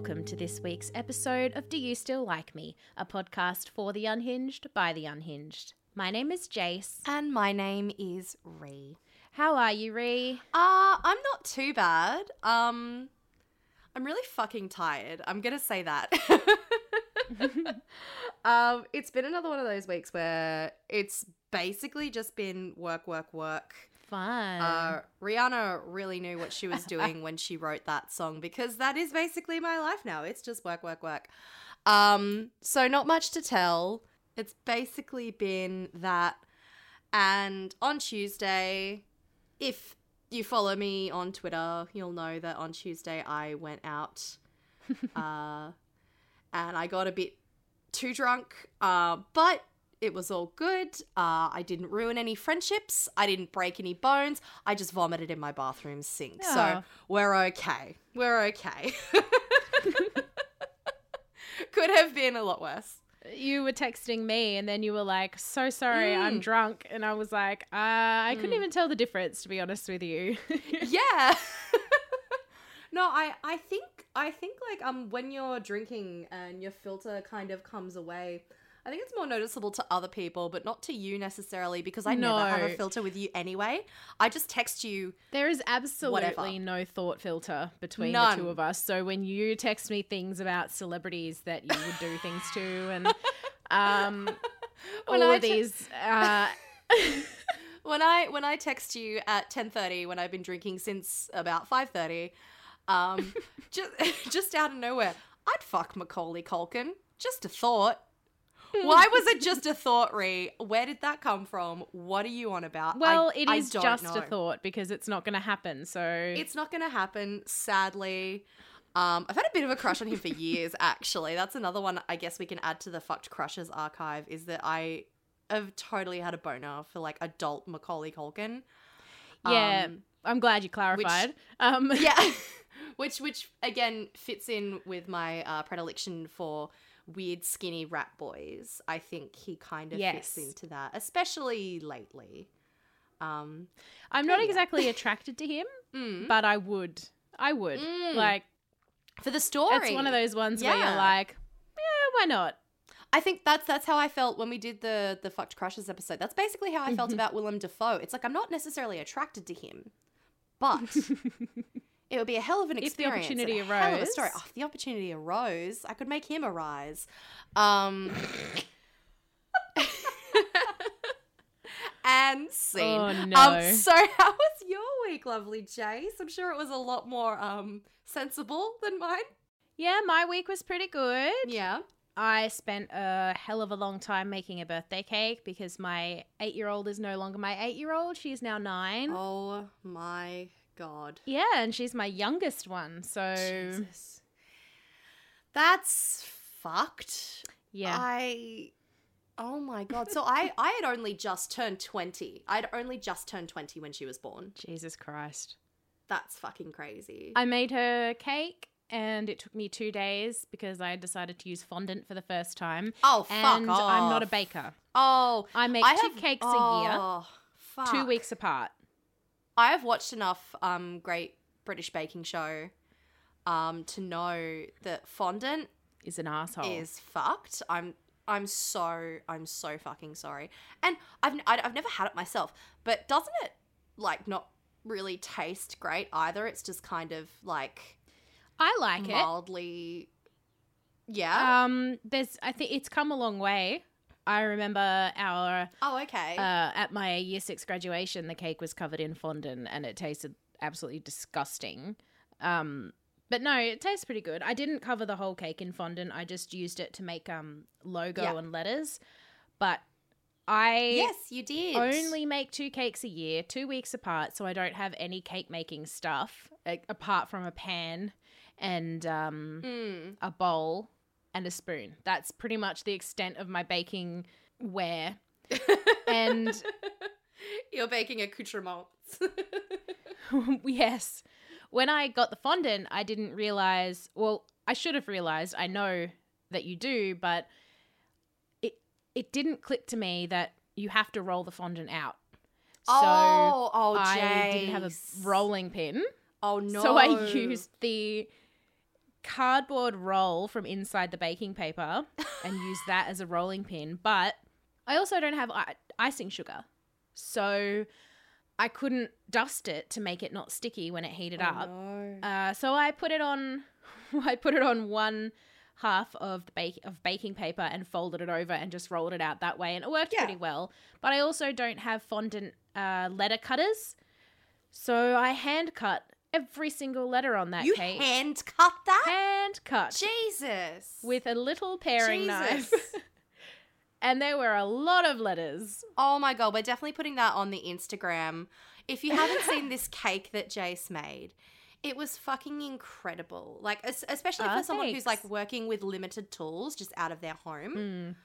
welcome to this week's episode of Do You Still Like Me, a podcast for the unhinged by the unhinged. My name is Jase. And my name is Ree. How are you, Ree? Uh, I'm not too bad. Um, I'm really fucking tired. I'm gonna say that. um, it's been another one of those weeks where it's basically just been work, work, work. Fun. Uh, Rihanna really knew what she was doing when she wrote that song because that is basically my life now. It's just work, work, work. Um, so not much to tell. It's basically been that. And on Tuesday, if you follow me on Twitter, you'll know that on Tuesday I went out uh, and I got a bit too drunk. Uh, but it was all good. Uh, I didn't ruin any friendships. I didn't break any bones. I just vomited in my bathroom sink. So we're okay. We're okay. Could have been a lot worse. you were texting me and then you were like, so sorry, I'm Mm. drunk. And I was like, uh, I couldn't Mm. even tell the difference, to be honest with you. yeah. no, I I think I think like um when you're drinking and your filter kind of comes away, I think it's more noticeable to other people, but not to you necessarily because I never have a filter with you anyway. I just text you. There is absolutely Whatever. no thought filter between None. the two of us. So when you text me things about celebrities that you would do things to and um, When all I of te- these. Uh, when I when I text you at ten thirty when I've been drinking since about five thirty, um, just just out of nowhere, I'd fuck Macaulay Culkin. Just a thought. Why was it just a thought, Ree? Where did that come from? What are you on about? Well, it I is don't just know. a thought because it's not going to happen. So It's not going to happen, sadly. Um, I've had a bit of a crush on him for years, actually. That's another one I guess we can add to the fucked crushes archive is that I have totally had a boner for like adult Macaulay Culkin. yeah, Um, I'm glad you clarified. um, yeah which which again fits in with my uh, predilection for weird skinny rat boys i think he kind of Yes. fits into that especially lately um I'm not Yeah. exactly attracted to him, mm. but I would. I would. Mm. Like, for the story it's one of those ones where you're like, yeah, why not? i think that's that's how i felt when we did the the fucked crushes episode that's basically how i felt about willem dafoe it's like i'm not necessarily attracted to him but it would be a hell of an experience. If the opportunity and a hell of a story. Oh, if the opportunity arose, I could make him arise. Um, and scene. Oh, no. Um, so how was your week, lovely Jase? I'm sure it was a lot more um sensible than mine. Yeah, my week was pretty good. Yeah. I spent a hell of a long time making a birthday cake because my eight year old is no longer my eight year old. She is now nine. Oh my god. Yeah, and she's my youngest one. So, Jesus. That's fucked. yeah. I Oh my god. So I I had only just turned 20. I'd only just turned 20 when she was born. Jesus Christ. That's fucking crazy. I made her cake and it took me two days because I decided to use fondant for the first time. oh fuck and off. I'm not a baker. Oh, I make I two have cakes a year, oh, two fuck. weeks apart. I have watched enough um great British baking show um to know that fondant Is an asshole. is fucked. I'm I'm so I'm so fucking sorry. And I've I've never had it myself, but doesn't it like not really taste great either? It's just kind of like I like it. mildly Yeah. Um, there's I think it's come a long way. I remember our oh, okay. uh, at my year six graduation, the cake was covered in fondant and it tasted absolutely disgusting. Um, but no, it tastes pretty good. I didn't cover the whole cake in fondant. I just used it to make um logo Yeah. and letters. But I yes, you did. only make two cakes a year, two weeks apart, so I don't have any cake making stuff a- apart from a pan and um, Mm. a bowl and a spoon. That's pretty much the extent of my baking wear. And- you're baking accoutrements. yes. When I got the fondant, I didn't realize, well, I should have realized. I know that you do, but it it didn't click to me that you have to roll the fondant out. So oh, oh, I didn't have a rolling pin. Oh no. So I used the cardboard roll from inside the baking paper and use that as a rolling pin. But I also don't have I- icing sugar. So I couldn't dust it to make it not sticky when it heated up. no. Uh, so I put it on I put it on one half of the bake of baking paper and folded it over and just rolled it out that way and it worked Yeah. pretty well. But I also don't have fondant uh, letter cutters. So I hand cut every single letter on that You cake. hand cut that? hand cut Jesus. with a little paring knife. Jesus. and there were a lot of letters. Oh my god, we're definitely putting that on the Instagram. If you haven't seen this cake that Jase made, it was fucking incredible. Like especially Ah, for someone who's like working with limited tools just out of their home.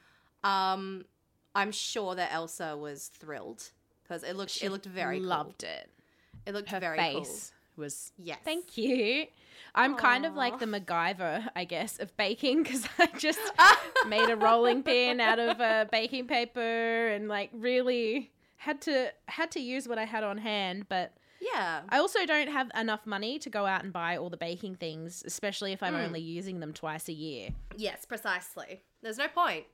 Mm. Um I'm sure that Elsa was thrilled because it looked it looked very loved it. cool. It looked Her very face was. Yes. Thank you. I'm kind of like the MacGyver, I guess, of baking because I just made a rolling pin out of uh, baking paper and like really had to had to use what I had on hand. But Yeah. I also don't have enough money to go out and buy all the baking things, especially if I'm Mm. only using them twice a year. Yes, precisely. There's no point.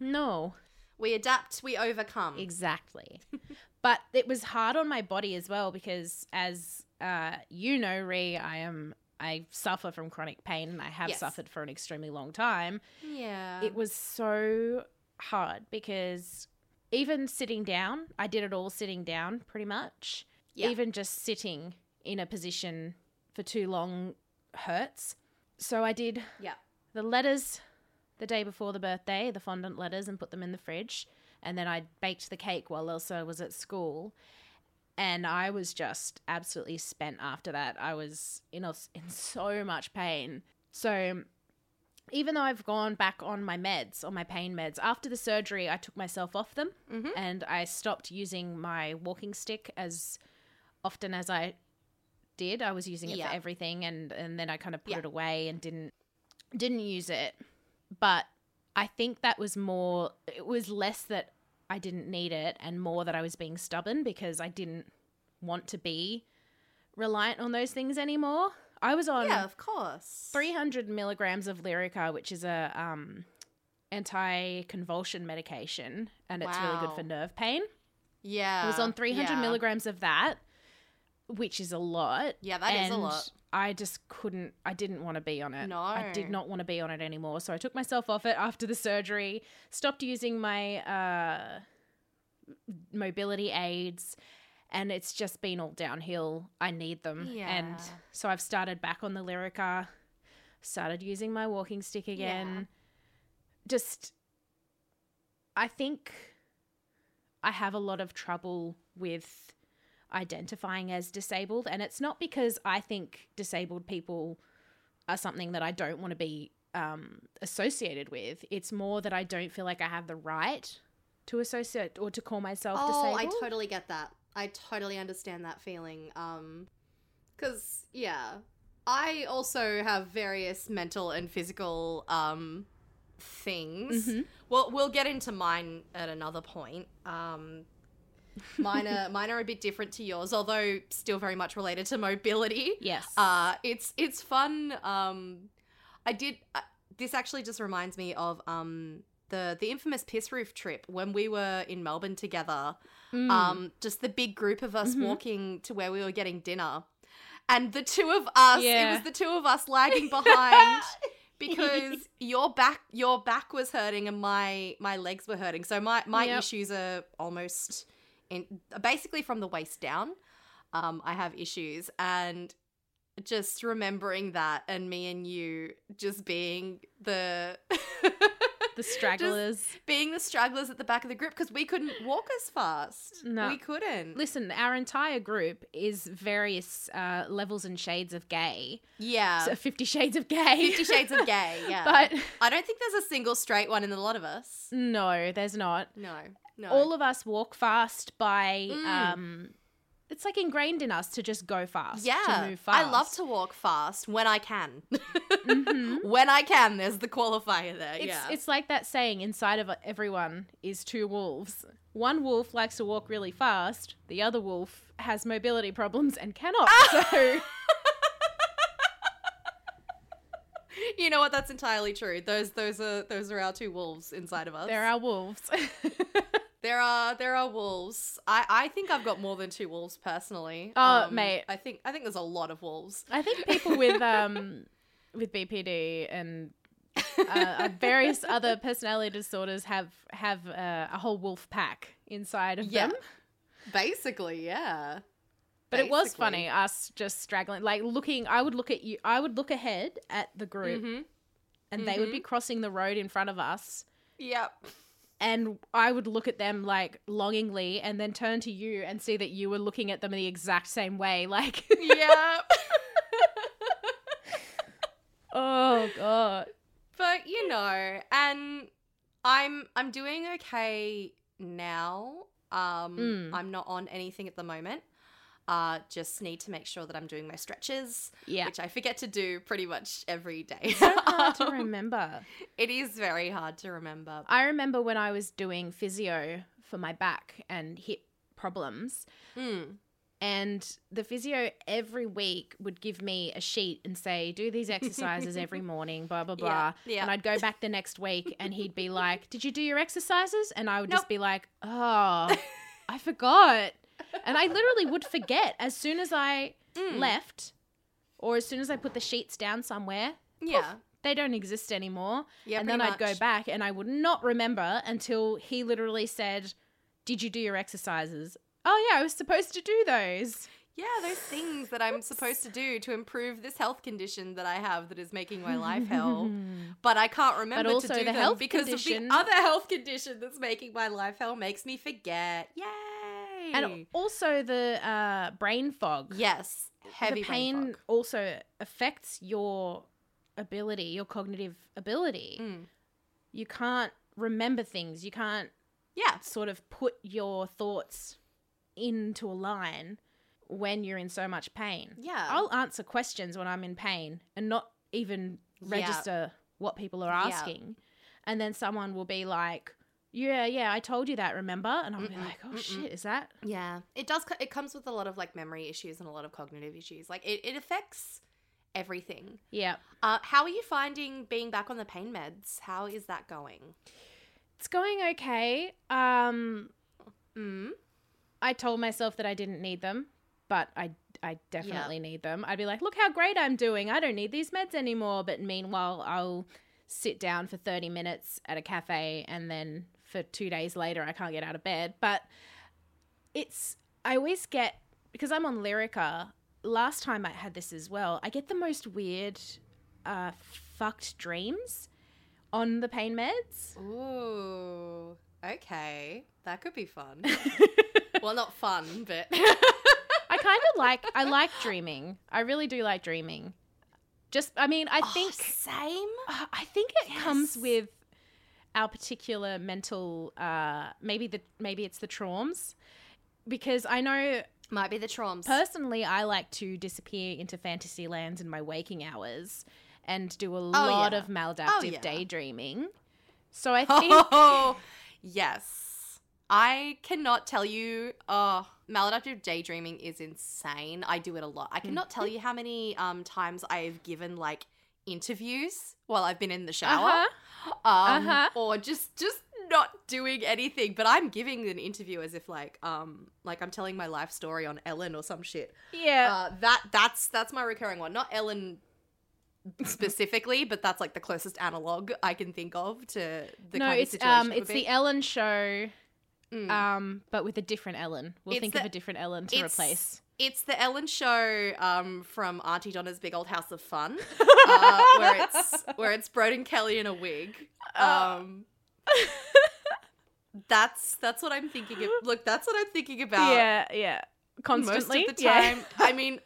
No, We adapt, we overcome. exactly. but it was hard on my body as well because, as uh, you know, Ree, I am. I suffer from chronic pain and I have Yes. suffered for an extremely long time. yeah. it was so hard because even sitting down, I did it all sitting down pretty much. Yeah. Even just sitting in a position for too long hurts. So I did yeah. the letters the day before the birthday, the fondant letters, and put them in the fridge. And then I baked the cake while Elsa was at school. And I was just absolutely spent after that. I was in, a, in so much pain. So even though I've gone back on my meds, on my pain meds, after the surgery, I took myself off them Mhm. and I stopped using my walking stick as often as I did. I was using it Yeah. for everything and, and then I kind of put Yeah. it away and didn't didn't use it. But I think that was more it was less that I didn't need it and more that I was being stubborn because I didn't want to be reliant on those things anymore. I was on yeah, of course. 300 milligrams of Lyrica, which is a um, anti-convulsion medication, and it's really good for nerve pain. Yeah. I was on 300 yeah. milligrams of that, which is a lot. Yeah, that is a lot. I just couldn't. I didn't want to be on it. No. I did not want to be on it anymore. So I took myself off it after the surgery. Stopped using my uh, mobility aids. And it's just been all downhill. I need them. And so I've started back on the Lyrica, started using my walking stick again. Just, I think I have a lot of trouble with identifying as disabled. And it's not because I think disabled people are something that I don't want to be um, associated with. It's more that I don't feel like I have the right to associate or to call myself Oh, disabled. I totally get that. I totally understand that feeling. Um, cause yeah, I also have various mental and physical um things. Mhm. Well, we'll get into mine at another point. Um, mine are mine are a bit different to yours, although still very much related to mobility. Yes. Uh, it's it's fun. Um, I did. Uh, this actually just reminds me of um the the infamous piss roof trip when we were in Melbourne together. Mm. Um, just the big group of us Mhm. walking to where we were getting dinner, and the two of us. It was the two of us lagging behind. because your back your back was hurting and my my legs were hurting so my my Yep. issues are almost in basically from the waist down um i have issues and just remembering that and me and you just being the the stragglers. being the stragglers at the back of the group because we couldn't walk as fast No. we couldn't Listen, our entire group is various uh, levels and shades of gay. yeah So Fifty Shades of Gay. Uh, 50 shades of gay yeah But i don't think there's a single straight one in a lot of us no, there's not. no no All of us walk fast by. Mm. Um, it's like ingrained in us to just go fast. Yeah, to move fast. I love to walk fast when I can. Mhm. when I can, there's the qualifier there. It's, yeah, it's like that saying inside of everyone is two wolves. One wolf likes to walk really fast. The other wolf has mobility problems and cannot. So you know what? That's entirely true. Those those are those are our two wolves inside of us. There are our wolves. There are there are wolves. I I think I've got more than two wolves personally. Oh, mate. I think I think there's a lot of wolves. I think people with um with BPD and uh, various other personality disorders have have uh, a whole wolf pack inside of Yeah. them. Basically, yeah. But it was funny us just straggling, like looking. I would look at you. I would look ahead at the group, Mhm. and they would be crossing the road in front of us, Yep. And I would look at them like longingly, and then turn to you and see that you were looking at them in the exact same way. Like, yep. oh god, but you know, and I'm I'm doing okay now. Um Mm. I'm not on anything at the moment. Uh just need to make sure that I'm doing my stretches, yeah. which I forget to do pretty much every day. So hard to Um, remember. It is very hard to remember. I remember when I was doing physio for my back and hip problems, Mm. and the physio every week would give me a sheet and say, "Do these exercises every morning." Blah blah blah. Yeah, yeah. And I'd go back the next week, and he'd be like, "Did you do your exercises?" And I would Nope. just be like, "Oh, I forgot." And I literally would forget as soon as I Mm. left, or as soon as I put the sheets down somewhere. Yeah. They don't exist anymore Yeah. and then I'd go back and I would not remember until he literally said, Did you do your exercises? Oh, yeah, I was supposed to do those. Yeah, those things that I'm supposed to do to improve this health condition that I have that is making my life hell. But I can't remember to do the them health because condition- of the other health condition that's making my life hell makes me forget. Yay! And also the uh, brain fog. yes, heavy the brain pain fog. also affects your ability, your cognitive ability. Mm. You can't remember things. You can't Yeah, sort of put your thoughts into a line when you're in so much pain. yeah. I'll answer questions when I'm in pain and not even Yeah. register what people are Yeah. asking. And then someone will be like, Yeah, yeah, I told you that, remember? And I'll be Mm-mm, like, Oh mm-mm. shit, is that? Yeah, it does. It comes with a lot of like memory issues and a lot of cognitive issues. Like it, it affects everything. Yeah. Uh, how are you finding being back on the pain meds? How is that going? It's going okay. Um Mm. I told myself that I didn't need them, but I I definitely need them. I'd be like, look how great I'm doing. I don't need these meds anymore. But meanwhile, I'll sit down for 30 minutes at a cafe and then for two days later, I can't get out of bed. But it's, I always get, because I'm on Lyrica, last time I had this as well, I get the most weird, uh, fucked dreams on the pain meds. Ooh. Okay, that could be fun. well, not fun, but I kind of like I like dreaming. I really do like dreaming. Just I mean, I think same. uh, I think it comes with our particular mental uh maybe the maybe it's the traumas because I know Might be the troms. personally I like to disappear into fantasy lands in my waking hours and do a lot yeah. of maladaptive Oh, yeah. daydreaming. So I think Oh, yes. I cannot tell you. Oh, maladaptive daydreaming is insane. I do it a lot. I cannot tell you how many um times I've given like interviews while I've been in the shower, Uh-huh. Um, Uh-huh. or just just not doing anything. But I'm giving an interview as if like um like I'm telling my life story on Ellen or some shit. yeah. Uh, that that's that's my recurring one. Not Ellen specifically, but that's like the closest analog I can think of to the no, kind it's of situation. um it it's be. the Ellen show Mm. um but with a different Ellen. We'll It's think of a different Ellen to replace. It's the Ellen show um, from Aunty Donna's Big Old House of Fun, uh, where it's where it's Broden Kelly in a wig. Uh. Um, that's that's what I'm thinking. Of. Look, that's what I'm thinking about. yeah, yeah. Constantly. most of the yeah. time. I mean,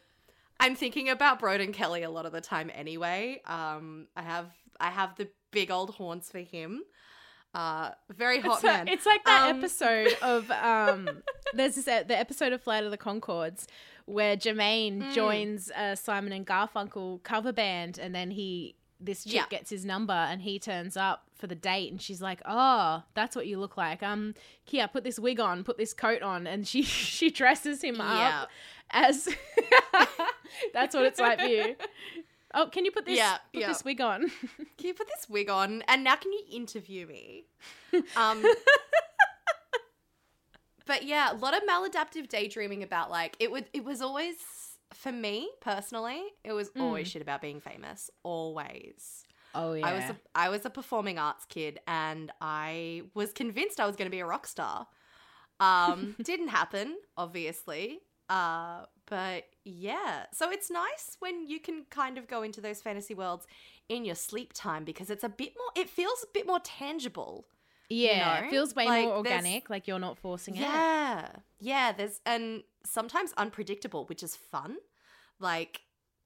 I'm thinking about Broden Kelly a lot of the time anyway. Um, I have I have the big old horns for him. Uh, very hot It's, man. like, it's like that Um, episode of um there's this the episode of Flight of the Conchords where Jemaine Mm. joins uh, Simon and Garfunkel cover band and then he this chick Yeah. gets his number and he turns up for the date and she's like, "Oh, that's what you look like. Um, Kia, put this wig on, put this coat on." And she she dresses him Yeah. up as That's what it's like for you. Oh, can you put this Yeah, put yeah. this wig on? Can you put this wig on? And now can you interview me? Um, but yeah, a lot of maladaptive daydreaming about like it would. It was always for me personally. It was always shit about being famous. Always. oh yeah. I was a, I was a performing arts kid, and I was convinced I was going to be a rock star. Um, didn't happen, obviously. Uh, but yeah, so it's nice when you can kind of go into those fantasy worlds in your sleep time because it's a bit more. It feels a bit more tangible. yeah, know, it feels way like, more organic. Like you're not forcing it. Yeah, yeah. There's and sometimes unpredictable, which is fun. Like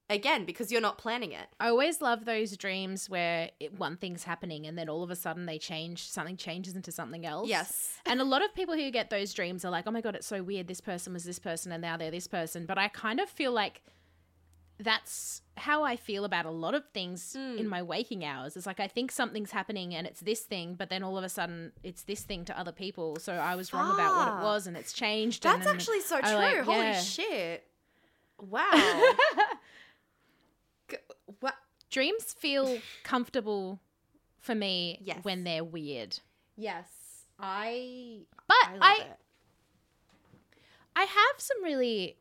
again, because you're not planning it. I always love those dreams where it, one thing's happening and then all of a sudden they change, something changes into something else. Yes. And a lot of people who get those dreams are like, oh my God, it's so weird. This person was this person and now they're this person. But I kind of feel like that's how I feel about a lot of things Mm. in my waking hours. It's like I think something's happening and it's this thing, but then all of a sudden it's this thing to other people. So I was wrong about what it was and it's changed. That's and actually so true. Like- Holy yeah. shit! Wow. What? Dreams feel comfortable for me Yes. when they're weird. Yes, I. But I I. I have some really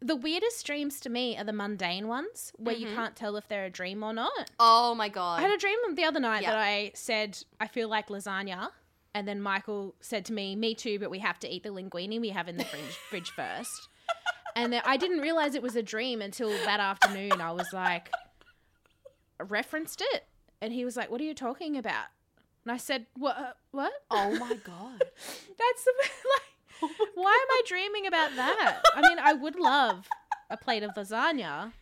the weirdest dreams to me are the mundane ones where you Mhm. can't tell if they're a dream or not. Oh my god. I had a dream the other night Yeah. that I said I feel like lasagna, and then Michael said to me, "Me too, but we have to eat the linguine we have in the fridge, fridge first. And then I didn't realize it was a dream until that afternoon. I was like, referenced it, and he was like, "What are you talking about?" And I said, "What? Uh, what? oh my god. That's the, like, oh why am I dreaming about that? I mean, I would love a plate of lasagna,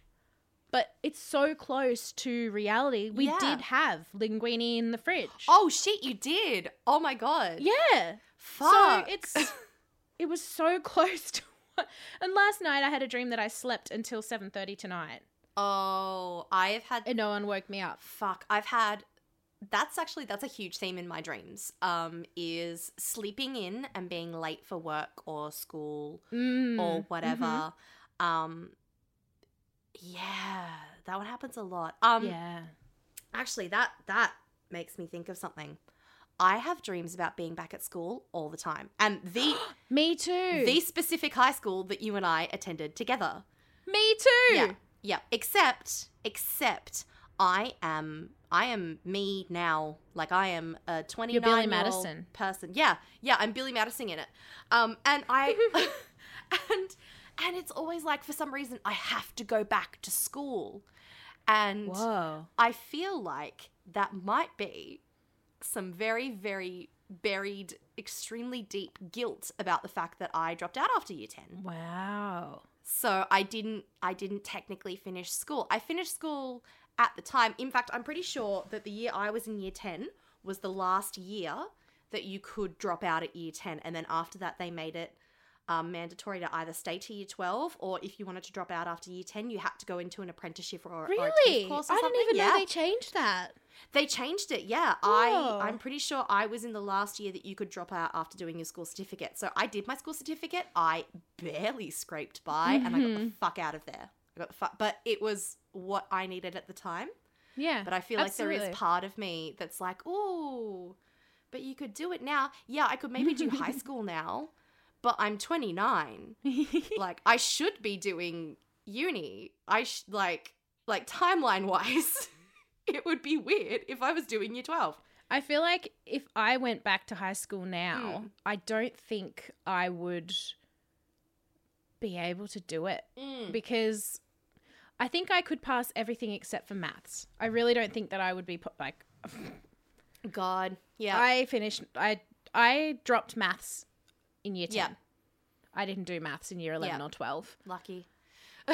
but it's so close to reality. We Yeah. did have linguine in the fridge. Oh shit! You did. Oh my god. yeah. Fuck. So it's it was so close to. And last night I had a dream that I slept until seven thirty tonight, oh, I have had. and no one woke me up. Fuck. I've had. That's actually that's a huge theme in my dreams. Um, is sleeping in and being late for work or school Mm, or whatever. Um, yeah, that one happens a lot. Um, yeah. actually, that that makes me think of something. I have dreams about being back at school all the time, and the Me too. the specific high school that you and I attended together. Me too. Yeah, yeah. Except, except, I am I am me now. Like I am a twenty You're Billy Madison. person. Yeah, yeah. I'm Billy Madison in it. Um, and I and and it's always like for some reason I have to go back to school, and Whoa. I feel like that might be some very, very buried, extremely deep guilt about the fact that I dropped out after year 10. Wow. So I didn't I didn't technically finish school. I finished school at the time. In fact, I'm pretty sure that the year I was in year 10 was the last year that you could drop out at year 10 and then after that they made it um, mandatory to either stay to year 12 or if you wanted to drop out after year 10 you had to go into an apprenticeship or, or a Really? course or I didn't even yeah. know they changed that. They changed it, yeah. Whoa. I I'm pretty sure I was in the last year that you could drop out after doing your school certificate. So I did my school certificate. I barely scraped by, and I got the Mhm. fuck out of there. I got the fuck, but it was what I needed at the time. Yeah. But I feel like there Absolutely. is part of me that's like, oh, but you could do it now. Yeah, I could maybe do high school now, but I'm 29 like I should be doing uni. I sh- like like timeline wise, it would be weird if I was doing year 12. I feel like if I went back to high school now, Mm. I don't think I would be able to do it because I think I could pass everything except for maths. I really don't think that I would be put like God, yeah. I finished I I dropped maths in year 10. Yeah. I didn't do maths in year 11 Yeah. or 12. Lucky.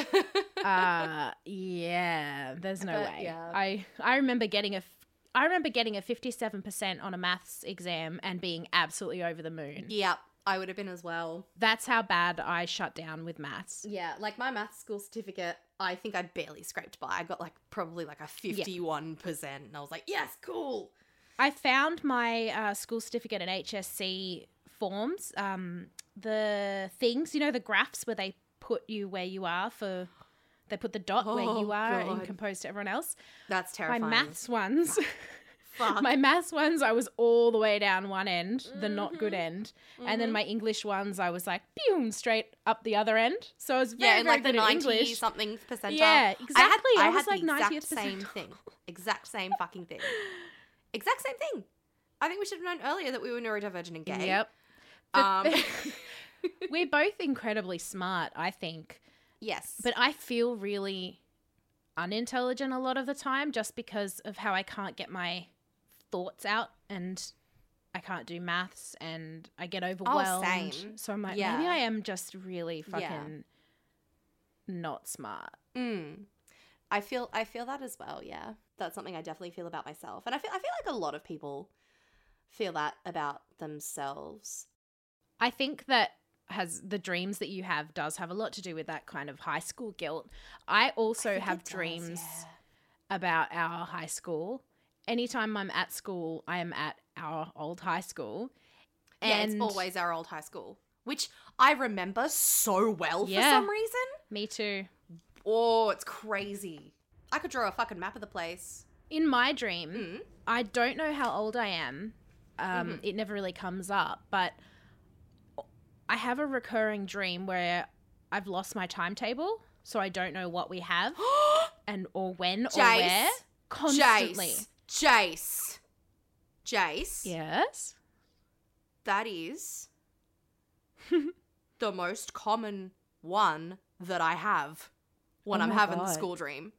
uh yeah, there's no But, way. yeah. I I remember getting a I remember getting a 57% on a maths exam and being absolutely over the moon. yeah, I would have been as well. That's how bad I shut down with maths. Yeah, like my maths school certificate, I think I barely scraped by. I got like probably like a 51%. And I was like, yes, cool. I found my uh, school certificate and HSC forms, um, the things, you know, the graphs where they put you where you are for They put the dot where Oh, you are God. and compose to everyone else. That's terrifying. My maths ones, Fuck. my maths ones, I was all the way down one end, the not good Mm-hmm. end, and then my English ones, I was like, boom, straight up the other end. So I was very, yeah, very like the ninety something percentile. Yeah, exactly. I had, I I was like the 90th exact same percentile. thing. Exact same fucking thing. Exact same thing. I think we should have known earlier that we were neurodivergent and gay. Yep. Um, we're both incredibly smart, I think. yes. But I feel really unintelligent a lot of the time just because of how I can't get my thoughts out and I can't do maths and I get overwhelmed. Oh, same. So I'm like, Yeah. maybe I am just really Yeah. fucking not smart. Mm. I feel I feel that as well. Yeah, that's something I definitely feel about myself, and I feel I feel like a lot of people feel that about themselves. I think that has the dreams that you have does have a lot to do with that kind of high school guilt. I also I have it does, dreams yeah. about our high school. Anytime I'm at school, I am at our old high school. Yeah, And it's always our old high school, which I remember so well for some reason. me too. Oh, it's crazy. I could draw a fucking map of the place. In my dream, Mm. I don't know how old I am. Um, Mhm. It never really comes up, but I have a recurring dream where I've lost my timetable, so I don't know what we have and or when or Jase. where. Constantly. Jase. Jase. Jase. Yes. That is the most common one that I have when Oh I'm having the school dream.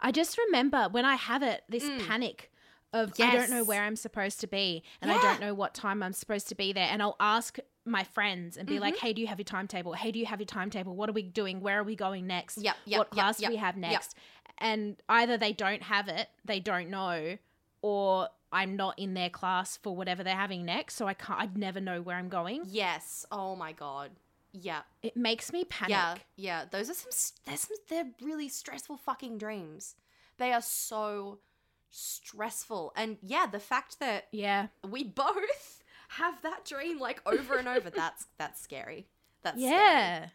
I just remember when I have it, this Mm. panic of I don't know where I'm supposed to be and I don't know what time I'm supposed to be there. And I'll ask my friends and be like, Mm-hmm. hey, do you have your timetable? Hey, do you have your timetable? What are we doing? Where are we going next? Yep, yep, what class yep, do we have next? And either they don't have it, they don't know, or I'm not in their class for whatever they're having next. So I can't, I'd never know where I'm going. Yes. Oh my god. Yeah. It makes me panic. Yeah. Yeah. Those are some. There's some. They're really stressful fucking dreams. They are so stressful. And yeah, the fact that Yeah. we both have that dream like over and over. That's that's scary. That's scary. Yeah.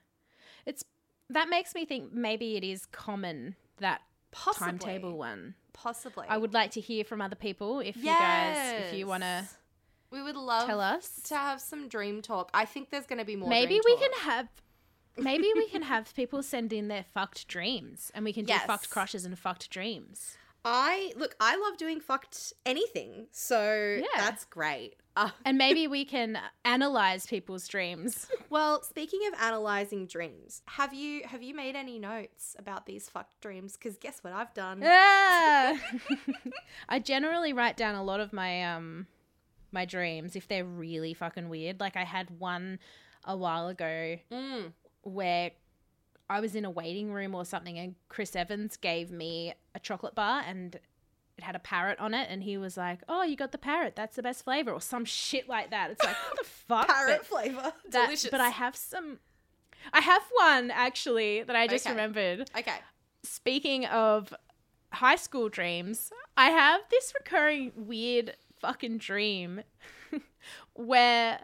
It's that makes me think maybe it is common that Possibly. timetable one. Possibly. I would like to hear from other people if you guys if you want to We would love tell us. to have some dream talk. I think there's going to be more. Maybe we talk. can have maybe we can have people send in their fucked dreams and we can do Yes. fucked crushes and fucked dreams. I look. I love doing fucked anything, so Yeah. that's great. Uh, And maybe we can analyze people's dreams. well, speaking of analyzing dreams, have you have you made any notes about these fucked dreams? Because guess what I've done. Yeah. I generally write down a lot of my um my dreams if they're really fucking weird. Like I had one a while ago Mm. where I was in a waiting room or something, and Chris Evans gave me a chocolate bar and it had a parrot on it, and he was like, "Oh, you got the parrot? That's the best flavor," or some shit like that. It's like, what the fuck? Parrot But flavor, that- delicious. But I have some. I have one actually that I just Okay. remembered. okay. Speaking of high school dreams, I have this recurring weird fucking dream where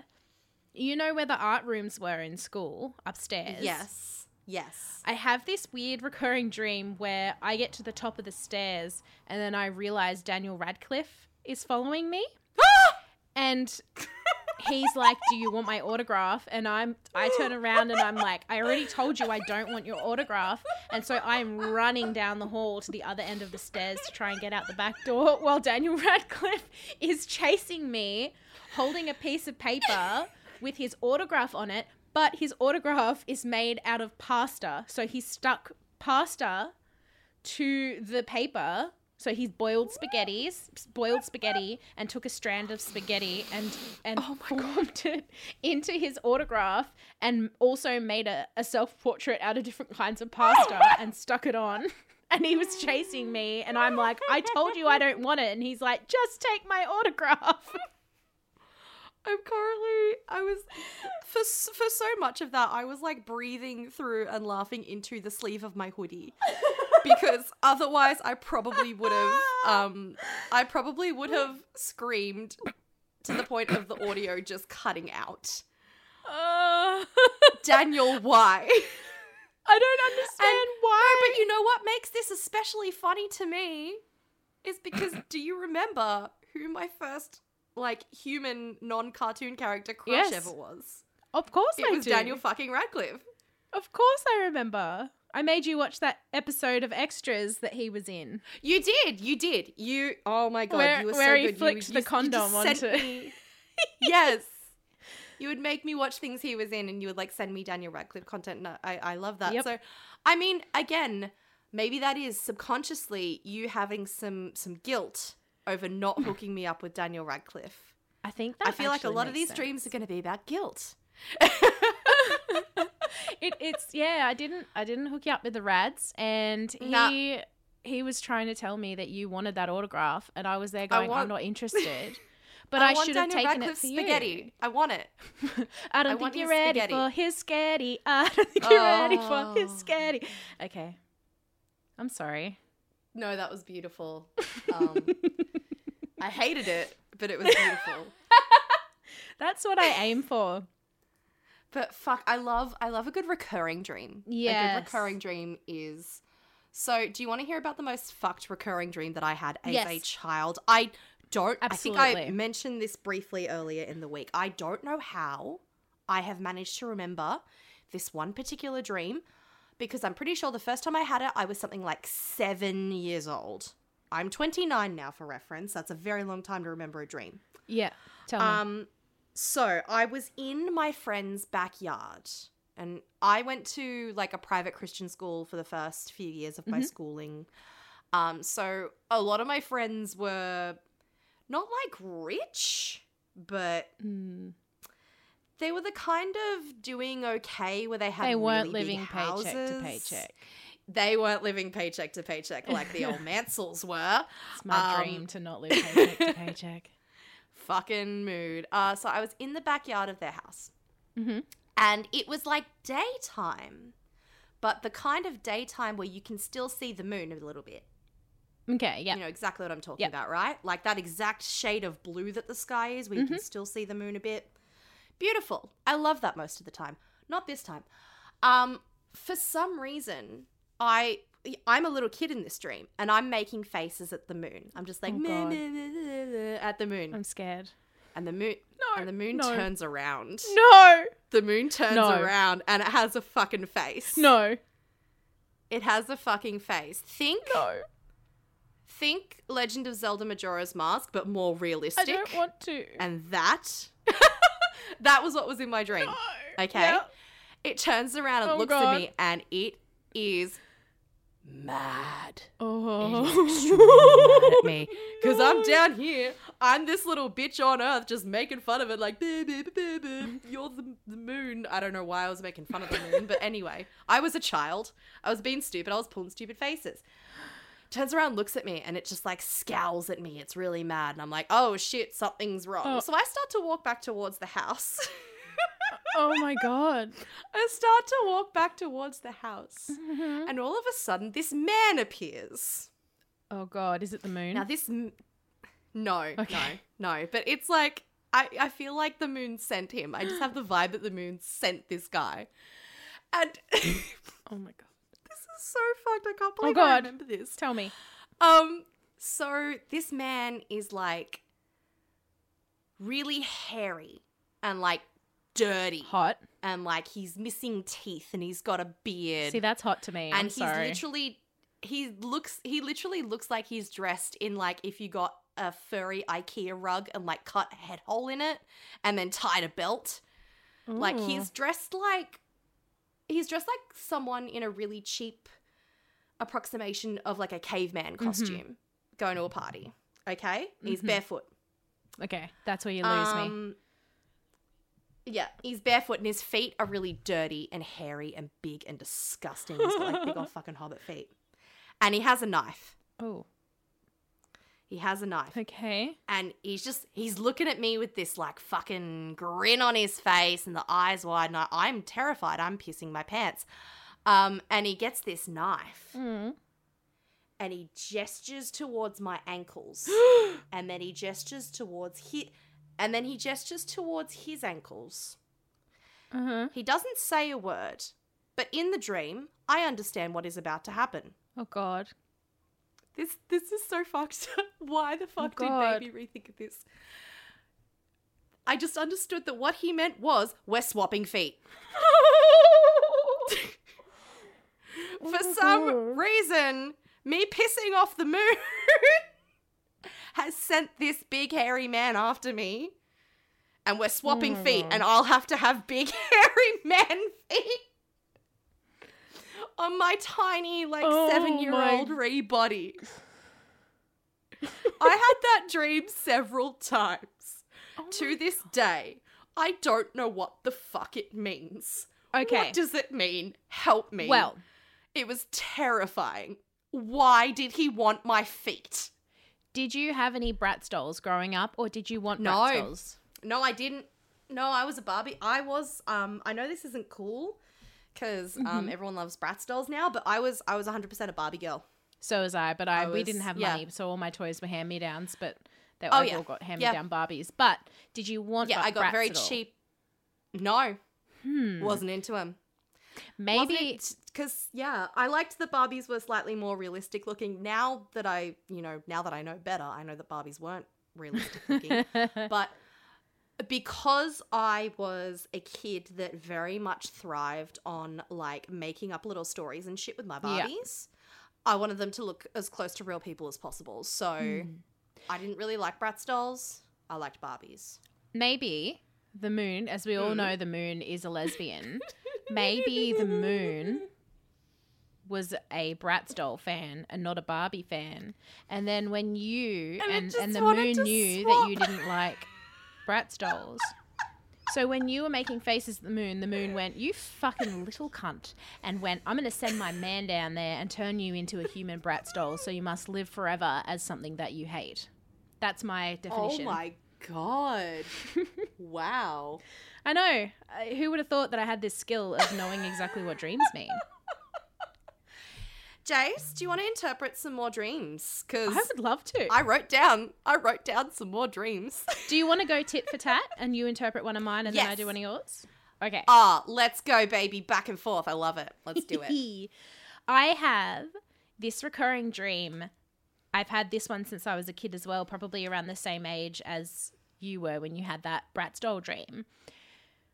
you know where the art rooms were in school upstairs. Yes. Yes. I have this weird recurring dream where I get to the top of the stairs and then I realize Daniel Radcliffe is following me. and he's like, "Do you want my autograph?" And I'm I turn around and I'm like, "I already told you I don't want your autograph." And so I'm running down the hall to the other end of the stairs to try and get out the back door while Daniel Radcliffe is chasing me holding a piece of paper with his autograph on it, but his autograph is made out of pasta. So he stuck pasta to the paper. So he's boiled spaghettis, boiled spaghetti, and took a strand of spaghetti and and Oh formed it into his autograph, and also made a, a self portrait out of different kinds of pasta and stuck it on. And he was chasing me, and I'm like, I told you I don't want it, and he's like, just take my autograph. I'm currently. I was for for so much of that. I was like breathing through and laughing into the sleeve of my hoodie because otherwise, I probably would have. Um, I probably would have screamed to the point of the audio just cutting out. Uh, Daniel, why? I don't understand why. No, but you know what makes this especially funny to me is because do you remember who my first like human non-cartoon character crush Yes. ever was? of course It I was do. Daniel fucking Radcliffe. Of course I remember. I made you watch that episode of Extras that he was in. You did, you did. You oh my god, Where- you were where so he good. flicked you, the you, condom you onto- me- yes. You would make me watch things he was in and you would like send me Daniel Radcliffe content. And I, I love that. Yep. So I mean, again, maybe that is subconsciously you having some some guilt over not hooking me up with Daniel Radcliffe. I think that I feel like a lot of these dreams are going to be about guilt. it, it's yeah. I didn't I didn't hook you up with the Rads, and he Nah. he was trying to tell me that you wanted that autograph, and I was there going, want- I'm not interested. But I, want should have taken Radcliffe it for spaghetti. I want it. I don't I think you're ready spaghetti. for his spaghetti. I don't think you're ready for his Oh. spaghetti. Okay, I'm sorry. No, that was beautiful. Um, I hated it, but it was beautiful. That's what I aim for. But fuck, I love I love a good recurring dream. Yeah. A good recurring dream is so do you want to hear about the most fucked recurring dream that I had as Yes. a child? I don't I think I mentioned this briefly earlier in the week. I don't know how I have managed to remember this one particular dream because I'm pretty sure the first time I had it I was something like 7 years old. I'm 29 now for reference. That's a very long time to remember a dream. Yeah, tell me. Um, so I was in my friend's backyard, and I went to like a private Christian school for the first few years of my Mm-hmm. schooling. Um, so a lot of my friends were not like rich, but Mm. they were the kind of doing okay where they had They weren't really living paycheck to paycheck. They weren't living paycheck to paycheck like the old Mansells were. It's my Um, dream to not live paycheck to paycheck. fucking mood. Uh, so I was in the backyard of their house, Mhm. and it was like daytime, but the kind of daytime where you can still see the moon a little bit. Okay, yeah. You know exactly what I'm talking Yep. about, right? Like that exact shade of blue that the sky is, where you Mm-hmm. can still see the moon a bit. Beautiful. I love that most of the time. Not this time. Um, for some reason, I I'm a little kid in this dream, and I'm making faces at the moon. I'm just like Oh, "Meh, meh, meh, meh, meh," at the moon, I'm scared. and the moon No, and the moon no. turns around. No, The moon turns No. around, and it has a fucking face. no, it has a fucking face. Think no. think Legend of Zelda Majora's Mask, but more realistic. I don't want to. and that that was what was in my dream. No. Okay. Yeah. It turns around and Oh, looks at me, and it is mad. Oh. mad at me because I'm down here. I'm this little bitch on Earth, just making fun of it, like "Boo, boo, boo, boo, boo. you're the, the moon. I don't know why I was making fun of the moon, but anyway, I was a child. I was being stupid. I was pulling stupid faces. Turns around, looks at me, and it just like scowls at me. It's really mad, and I'm like, "Oh shit, something's wrong." Oh. So I start to walk back towards the house. oh my god. I start to walk back towards the house, Mhm. and all of a sudden, this man appears. Oh god, is it the moon? Now this, m- no, Okay. no, no. But it's like I, I feel like the moon sent him. I just have the vibe that the moon sent this guy, and oh my god. This is so fucked. I can't believe I God. remember this. Tell me. Um, so this man is like really hairy and like dirty, Hot. and like he's missing teeth, and he's got a beard. See, that's hot to me. and I'm he's sorry. literally he looks he literally looks like he's dressed in like if you got a furry IKEA rug and like cut a head hole in it and then tied a belt. Like he's dressed like he's dressed like someone in a really cheap approximation of like a caveman Mm-hmm. costume going to a party. Okay? He's Mhm. barefoot. Okay, that's where you lose me. Yeah, he's barefoot and his feet are really dirty and hairy and big and disgusting. He's got like big old fucking hobbit feet. And he has a knife. Oh, He has a knife. okay. And he's just, he's looking at me with this like fucking grin on his face and the eyes wide. And I, I'm terrified. I'm pissing my pants. Um, and he gets this knife Mm. and he gestures towards my ankles. and then he gestures towards his, and then he gestures towards his ankles. Huh. He doesn't say a word. But in the dream, I understand what is about to happen. Oh God. This this is so fucked. Why the fuck oh, did baby Ree think of this? I just understood that what he meant was we're swapping feet. Oh, For Oh, some God. reason, me pissing off the moon has sent this big hairy man after me. And we're swapping Oh, feet, and I'll have to have big hairy man feet on my tiny, like Oh seven year old my- Ree body. I had that dream several times. Oh to this day, I don't know what the fuck it means. Okay. What does it mean? Help me. well, it was terrifying. Why did he want my feet? Did you have any Bratz dolls growing up, or did you want No. Bratz dolls? No, I didn't. No, I was a Barbie. I was um I know this isn't cool cuz um Mm-hmm. everyone loves Bratz dolls now, but I was I was 100% a Barbie girl. So was I, but I, I we didn't have yeah. money, so all my toys were hand me downs. But they Oh, yeah. all got hand me down Barbies. But did you want? Yeah, I got Bratz very cheap. No, Hmm. wasn't into them. Maybe because yeah, I liked that Barbies were slightly more realistic looking. Now that I, you know, now that I know better, I know that Barbies weren't realistic looking. but because I was a kid that very much thrived on like making up little stories and shit with my Yeah. Barbies, I wanted them to look as close to real people as possible. So Hmm. I didn't really like Bratz dolls. I liked Barbies. maybe the moon, as we all Mm. know, the moon is a lesbian. maybe the moon was a Bratz doll fan and not a Barbie fan. And then when you And and, and the moon knew that you didn't like Bratz dolls. So when you were making faces at the moon, the moon went, "You fucking little cunt," and went, "I'm going to send my man down there and turn you into a human Bratz doll, so you must live forever as something that you hate." That's my oh definition. Oh my god! wow. I know. Uh, who would have thought that I had this skill of knowing exactly what dreams mean? Jase, do you want to interpret some more dreams? Because I would love to. I wrote down, I wrote down some more dreams. Do you want to go tit for tat and you interpret one of mine and then I do one of yours? Okay. Ah, let's go, baby, back and forth. I love it. Let's do it. I have this recurring dream. I've had this one since I was a kid as well, probably around the same age as you were when you had that Bratz doll dream.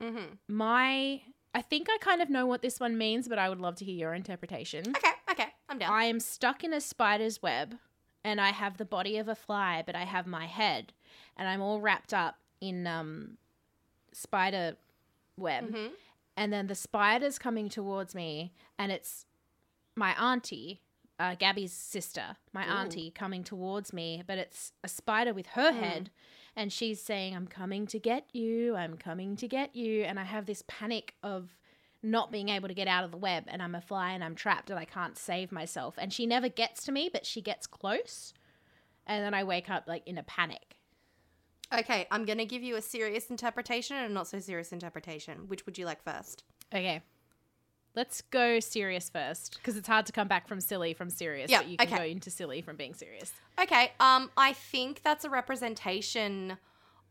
Mm-hmm. My, I think I kind of know what this one means, but I would love to hear your interpretation. Okay, okay, I'm down. I am stuck in a spider's web and I have the body of a fly, but I have my head and I'm all wrapped up in um spider web. Mhm. And then the spider's coming towards me and it's my auntie, uh, Gabby's sister, my Ooh. auntie coming towards me, but it's a spider with her Mm. head and she's saying, I'm coming to get you, I'm coming to get you. And I have this panic of not being able to get out of the web and I'm a fly and I'm trapped and I can't save myself. And she never gets to me, but she gets close. And then I wake up like in a panic. Okay, I'm gonna give you a serious interpretation and a not so serious interpretation. Which would you like first? Okay. Let's go serious first because it's hard to come back from silly from serious, Yeah, but you can okay. go into silly from being serious. Okay, um, I think that's a representation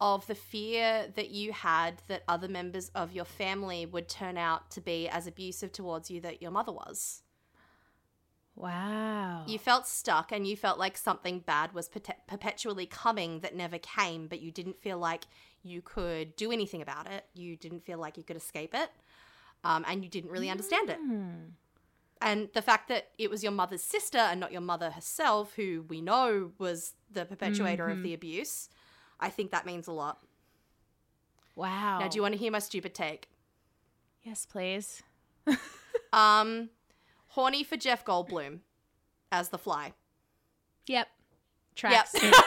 of the fear that you had that other members of your family would turn out to be as abusive towards you that your mother was. Wow. You felt stuck and you felt like something bad was perpe- perpetually coming that never came, but you didn't feel like you could do anything about it. You didn't feel like you could escape it. Um, and you didn't really understand it. Hmm. And the fact that it was your mother's sister and not your mother herself, who we know was the perpetuator of Mhm. the abuse, I think that means a lot. Wow. Now, do you want to hear my stupid take? Yes, please. Um, horny for Jeff Goldblum as the fly. Yep. Tracks. Yep.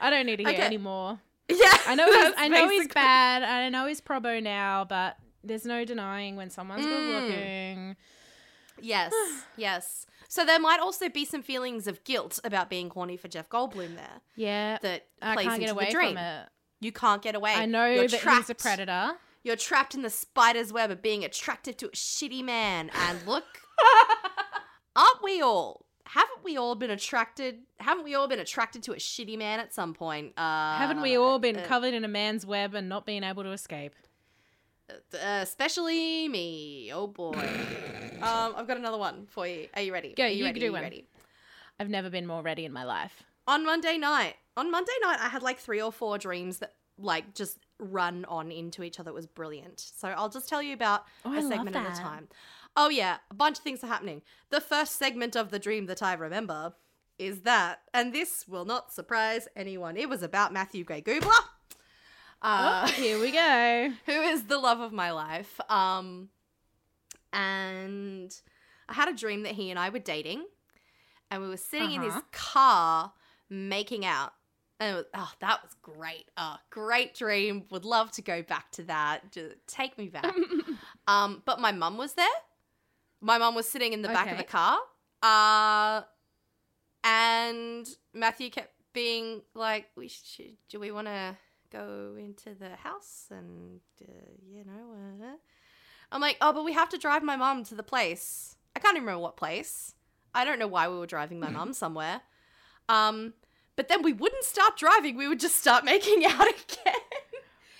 I don't need to hear Okay. any more. Yeah, I know he's, I know he's bad. I know he's probo now, but there's no denying when someone's good Mm. looking. Yes, yes. So there might also be some feelings of guilt about being horny for Jeff Goldblum there Yeah. that I plays can't into get away the dream. from it. You can't get away. I know You're that trapped. he's a predator. You're trapped in the spider's web of being attracted to a shitty man. And look, aren't we all? Haven't we all been attracted? Haven't we all been attracted to a shitty man at some point? Uh, Haven't we all been uh, covered in a man's web and not being able to escape? Uh, especially me. Oh boy. um, I've got another one for you. Are you ready? Go, Are you ready? do you one. ready? I've never been more ready in my life. On Monday night, on Monday night, I had like three or four dreams that like just run on into each other. It was brilliant. So I'll just tell you about Oh, a I segment at a time. Oh yeah, a bunch of things are happening. The first segment of the dream that I remember is that, and this will not surprise anyone. It was about Matthew Gray Gubler. Uh, oh, here we go. who is the love of my life. Um, and I had a dream that he and I were dating, and we were sitting in his Uh-huh. car making out. And it was, oh, that was great. Oh, great dream. Would love to go back to that. Just take me back. um, but my mum was there. My mum was sitting in the back of the car. Uh, and Matthew kept being like, "We should. Do we want to go into the house and uh, you know?" Uh, I'm like, "Oh, but we have to drive my mum to the place. I can't even remember what place. I don't know why we were driving my mum somewhere. Um, but then we wouldn't start driving. We would just start making out again."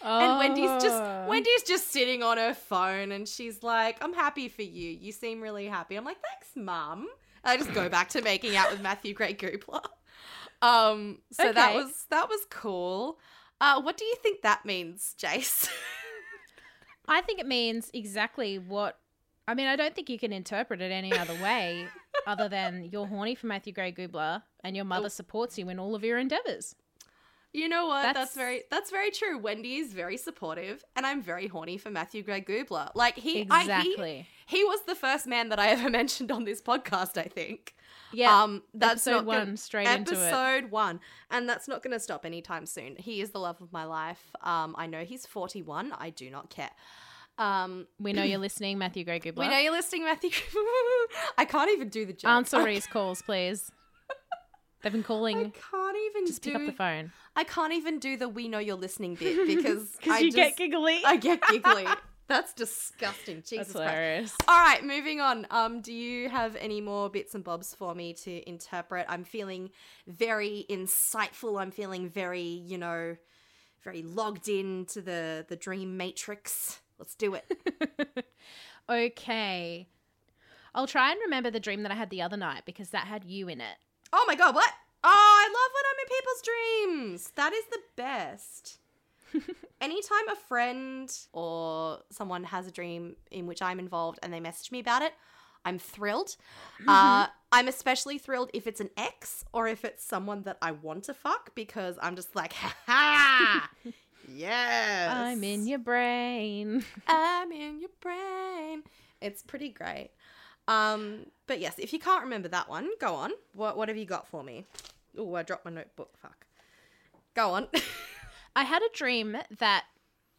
And Wendy's just Oh. Wendy's just sitting on her phone and she's like, "I'm happy for you. You seem really happy." I'm like, "Thanks, mum." I just go back to making out with Matthew Gray Gubler. Um, so that was that was cool. Uh, what do you think that means, Jase? I think it means exactly what. I mean, I don't think you can interpret it any other way other than you're horny for Matthew Gray Gubler and your mother Oh. supports you in all of your endeavors. You know what? That's, That's- very that's very true. Wendy is very supportive, and I'm very horny for Matthew Gray Gubler. Like he, I, he, Exactly. he was the first man that I ever mentioned on this podcast. I think. yeah. um, that's episode not gonna- one, straight into episode one, and that's not going to stop anytime soon. He is the love of my life. Um, I know he's forty-one. I do not care. Um, We know you're listening, Matthew Gray Gubler. we know you're listening, Matthew. I can't even do the joke. Answer I, Ree's calls, please. They've been calling. I can't even Just do. pick up the phone. I can't even do the "we know you're listening" bit because I you just, get giggly. I get giggly. That's disgusting. Jesus That's Christ. All right, moving on. Um, do you have any more bits and bobs for me to interpret? I'm feeling very insightful. I'm feeling very, you know, very logged into the the dream matrix. Let's do it. okay. I'll try and remember the dream that I had the other night because that had you in it. Oh my god, what? Oh, I love when I'm in people's dreams. That is the best. Anytime a friend or someone has a dream in which I'm involved and they message me about it, I'm thrilled. Uh, I'm especially thrilled if it's an ex or if it's someone that I want to fuck because I'm just like, ha ha, yes. I'm in your brain. I'm in your brain. It's pretty great. Um, but yes, if you can't remember that one, go on. What what have you got for me? Oh, I dropped my notebook. Fuck. Go on. I had a dream that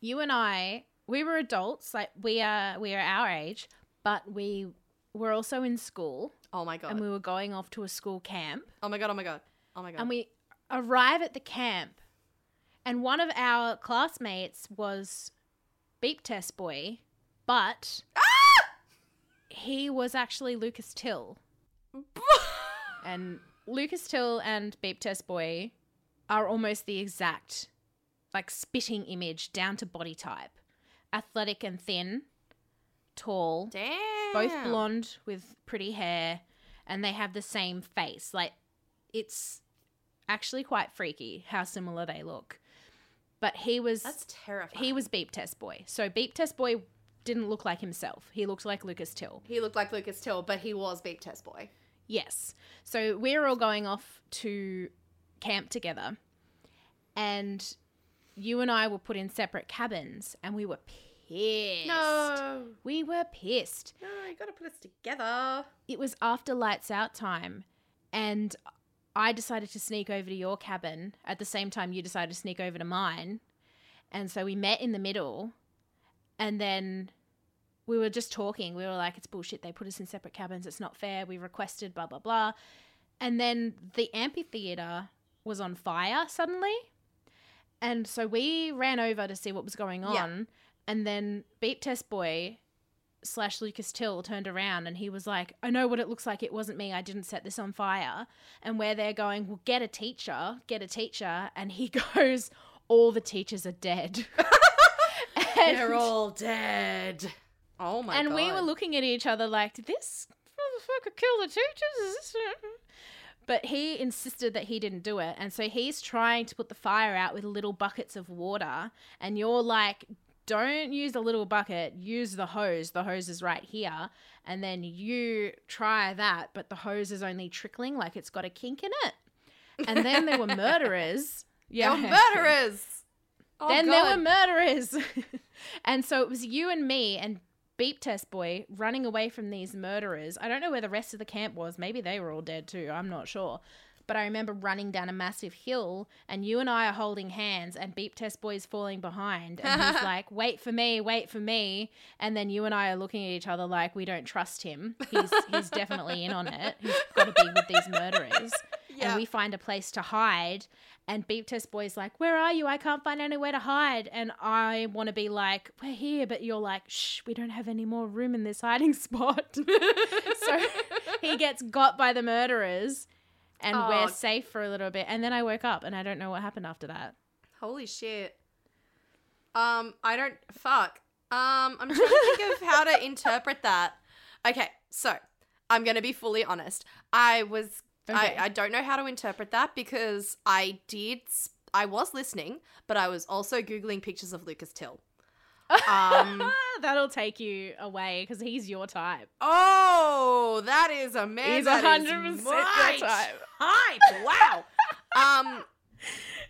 you and I we were adults, like we are we are our age, but we were also in school oh my god. and we were going off to a school camp oh my god. Oh my god. Oh my god. and we arrive at the camp and one of our classmates was beep test boy, but! he was actually Lucas Till. And Lucas Till and Beep Test Boy are almost the exact, like, spitting image down to body type. Athletic and thin, tall, Damn. both blonde with pretty hair, and they have the same face. Like, it's actually quite freaky how similar they look. But he was That's terrifying. he was Beep Test Boy. So Beep Test Boy didn't look like himself. He looked like Lucas Till. He looked like Lucas Till, but he was Beep Test Boy. Yes. So we're all going off to camp together. And you and I were put in separate cabins and we were pissed. No. We were pissed. No, you gotta put us together. It was after lights out time and I decided to sneak over to your cabin at the same time you decided to sneak over to mine. And so we met in the middle and then we were just talking. We were like, it's bullshit. They put us in separate cabins. It's not fair. We requested, blah, blah, blah. And then the amphitheater was on fire suddenly. And so we ran over to see what was going on. Yeah. And then Beep Test Boy slash Lucas Till turned around and he was like, I know what it looks like. It wasn't me. I didn't set this on fire. And where they're going, well, get a teacher, get a teacher. And he goes, all the teachers are dead. They're all dead. Oh my and god. And we were looking at each other like, did this motherfucker kill the teachers? Is this... But he insisted that he didn't do it. And so he's trying to put the fire out with little buckets of water. And you're like, don't use the little bucket, use the hose. The hose is right here. And then you try that, but the hose is only trickling, like it's got a kink in it. And then there were murderers. Yeah. murderers. Oh, then there were murderers. and so it was you and me and Beep Test Boy running away from these murderers. I don't know where the rest of the camp was. Maybe they were all dead too. I'm not sure. But I remember running down a massive hill and you and I are holding hands and Beep Test Boy's falling behind. And he's like, wait for me, wait for me. And then you and I are looking at each other like we don't trust him. He's, he's definitely in on it. He's got to be with these murderers. Yeah. And we find a place to hide. And Beep Test Boy's like, Where are you? I can't find anywhere to hide. And I want to be like, We're here. But you're like, Shh, we don't have any more room in this hiding spot. so he gets got by the murderers and Oh. we're safe for a little bit. And then I woke up and I don't know what happened after that. Holy shit. Um, I don't fuck. Um, I'm trying to think of how to interpret that. Okay, so I'm gonna be fully honest. I was Okay. I, I don't know how to interpret that because I did I was listening, but I was also googling pictures of Lucas Till. Um, That'll take you away because he's your type. oh, that is a man. He's is 100% your type. type. Wow. um,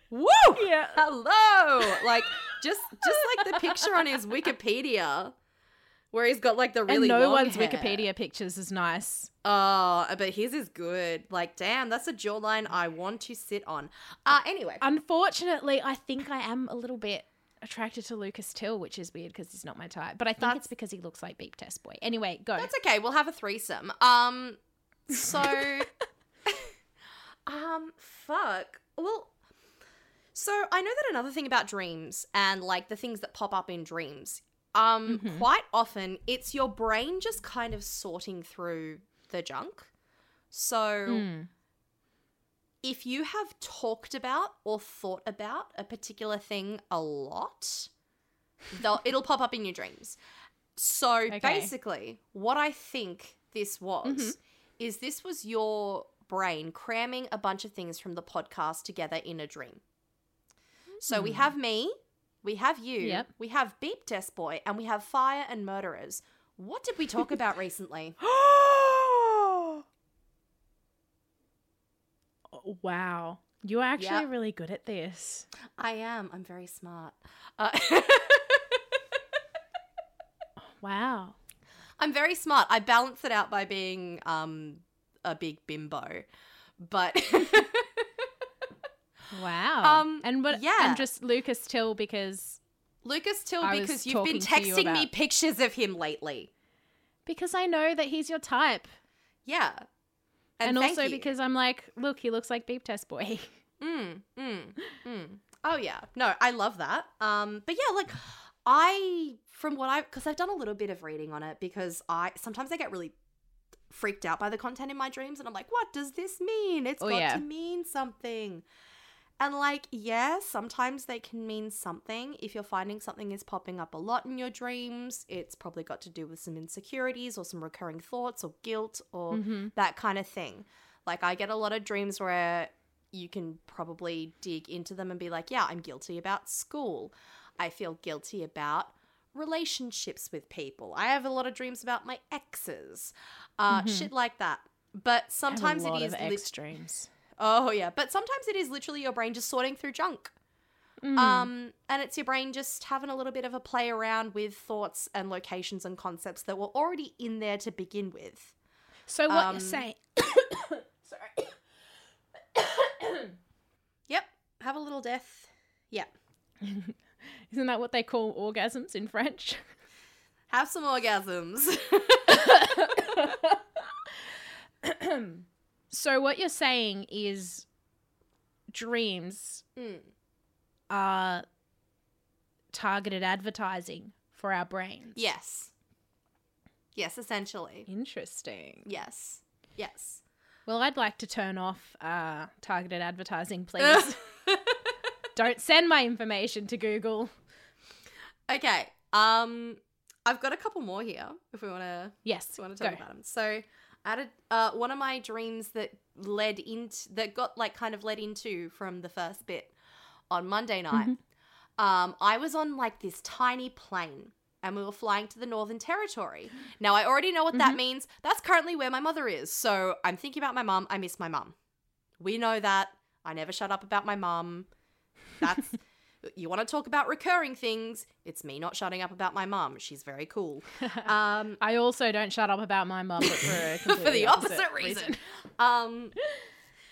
woo. Yeah. hello like just just like the picture on his wikipedia where he's got like the really and no one's hair. Wikipedia pictures is nice. oh but his is good like damn that's a jawline i want to sit on uh anyway Unfortunately, I think I am a little bit attracted to Lucas Till, which is weird because he's not my type. But I think That's- it's because he looks like Beep Test Boy. Anyway, go. that's okay we'll have a threesome um so um fuck well so i know that another thing about dreams and like the things that pop up in dreams um Mhm. quite often it's your brain just kind of sorting through the junk so Mm. If you have talked about or thought about a particular thing a lot, it'll pop up in your dreams. So Okay. basically, what I think this was Mhm. is this was your brain cramming a bunch of things from the podcast together in a dream. So we Hmm. have me, we have you, Yep. we have Beep Test Boy, and we have Fire and Murderers. What did we talk about recently? wow. You're actually really good at this. I am. I'm very smart. Uh, Wow. I'm very smart. I balance it out by being um a big bimbo. But Wow. Um, and what yeah. and just Lucas Till because Lucas Till I because you've been to you texting me pictures of him lately. because I know that he's your type. Yeah. And, thank also you. because I'm like, look, he looks like Beep Test Boy. Mm, mm, mm. Oh yeah, no, I love that. Um, but yeah, like I, from what I, because I've done a little bit of reading on it, because I sometimes I get really freaked out by the content in my dreams, and I'm like, what does this mean? It's Oh, got yeah. to mean something. And like, yeah, sometimes they can mean something. If you're finding something is popping up a lot in your dreams, it's probably got to do with some insecurities or some recurring thoughts or guilt or Mhm. that kind of thing. Like I get a lot of dreams where you can probably dig into them and be like, yeah, I'm guilty about school. I feel guilty about relationships with people. I have a lot of dreams about my exes. Uh Mhm. shit like that. But sometimes I have a lot is lit- extremes. Oh yeah, but sometimes it is literally your brain just sorting through junk. Mm. Um, and it's your brain just having a little bit of a play around with thoughts and locations and concepts that were already in there to begin with. so what um, you're saying? Sorry. Yep, have a little death. Yep. Isn't that what they call orgasms in French? have some orgasms. So what you're saying is dreams Mm. are targeted advertising for our brains. Yes. Yes, essentially. Interesting. Yes. Yes. Well, I'd like to turn off uh, targeted advertising, please. Don't send my information to Google. okay, Um, I've got a couple more here if we want to Yes. want to Go. talk about them. So, Had a, uh, one of my dreams that led into that got like kind of led into from the first bit on Monday night. Mhm. Um, I was on like this tiny plane. And we were flying to the Northern Territory. Now, I already know what that Mhm. means. That's currently where my mother is. So I'm thinking about my mum. I miss my mum. We know that. I never shut up about my mum. That's you want to talk about recurring things. It's me not shutting up about my mum. She's very cool. Um, I also don't shut up about my mum, for for the opposite reason. um,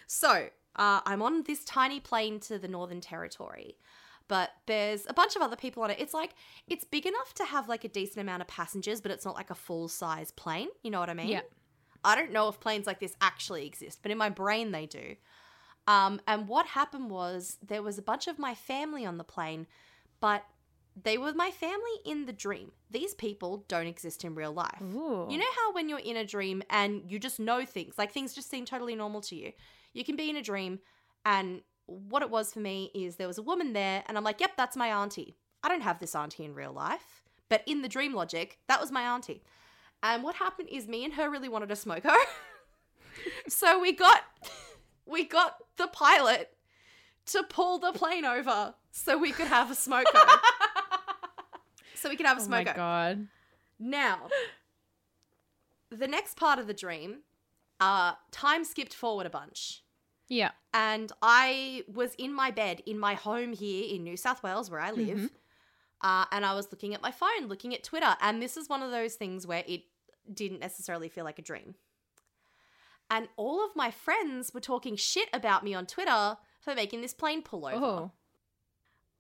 so uh, I'm on this tiny plane to the Northern Territory, but there's a bunch of other people on it. It's like it's big enough to have like a decent amount of passengers, but it's not like a full size plane. You know what I mean? Yeah. I don't know if planes like this actually exist, but in my brain they do. Um, and what happened was there was a bunch of my family on the plane, but they were my family in the dream. These people don't exist in real life. Ooh. You know how when you're in a dream and you just know things, like things just seem totally normal to you. You can be in a dream, and what it was for me is there was a woman there, and I'm like, yep, that's my auntie. I don't have this auntie in real life, but in the dream logic, that was my auntie. And what happened is me and her really wanted to smoke her. so we got we got the pilot to pull the plane over so we could have a smoker. so we could have a Oh my smoker. god. Now, the next part of the dream, uh, time skipped forward a bunch. Yeah. And I was in my bed in my home here in New South Wales, where I live. Mhm. Uh, and I was looking at my phone, looking at Twitter. And this is one of those things where it didn't necessarily feel like a dream. And all of my friends were talking shit about me on Twitter for making this plane pull over. Oh.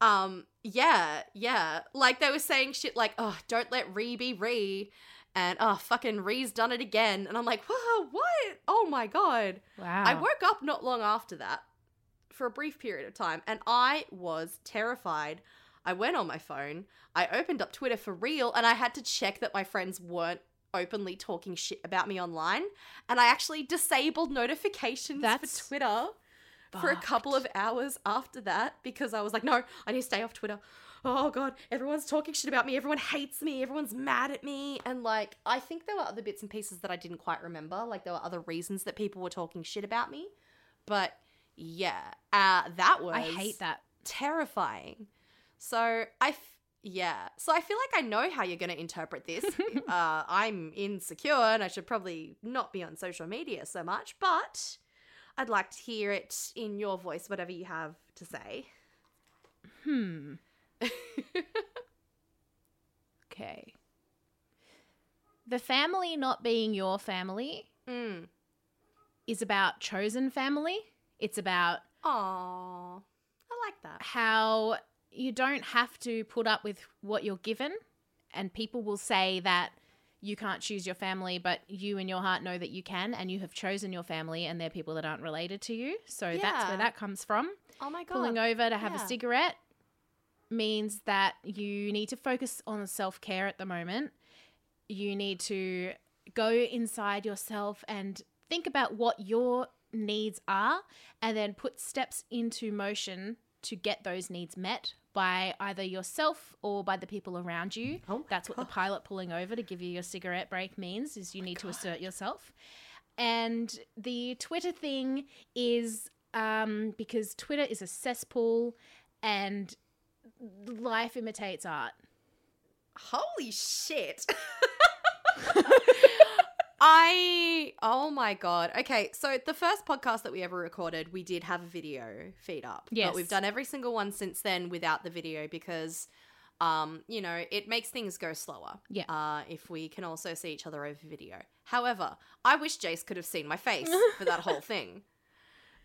Um, yeah, yeah. Like they were saying shit like, oh, don't let Ree be Ree. And oh fucking Ree's done it again. And I'm like, whoa, what? Oh my god. Wow. I woke up not long after that for a brief period of time and I was terrified. I went on my phone, I opened up Twitter for real, and I had to check that my friends weren't openly talking shit about me online. And I actually disabled notifications That's for Twitter for a couple of hours after that because I was like, no, I need to stay off Twitter. Oh god, everyone's talking shit about me. Everyone hates me. Everyone's mad at me. And like, I think there were other bits and pieces that I didn't quite remember. Like, there were other reasons that people were talking shit about me. But yeah, uh, that was I hate that. terrifying. So I, yeah. So I feel like I know how you're going to interpret this. uh, I'm insecure and I should probably not be on social media so much, but I'd like to hear it in your voice, whatever you have to say. Hmm. Okay. The family not being your family Mm. is about chosen family. It's about Aw, I like that. how you don't have to put up with what you're given, and people will say that you can't choose your family, but you in your heart know that you can, and you have chosen your family, and they're people that aren't related to you. So that's where that comes from. Oh my god. Pulling over to have yeah. a cigarette means that you need to focus on self care at the moment. You need to go inside yourself and think about what your needs are and then put steps into motion to get those needs met by either yourself or by the people around you. Oh That's what the pilot pulling over to give you your cigarette break means is you need to assert yourself. And the Twitter thing is um, because Twitter is a cesspool and life imitates art. Holy shit. I oh my god. Okay, so the first podcast that we ever recorded, we did have a video feed up. Yes. But we've done every single one since then without the video because um, you know, it makes things go slower. Yeah. Uh, if we can also see each other over video. However, I wish Jase could have seen my face for that whole thing.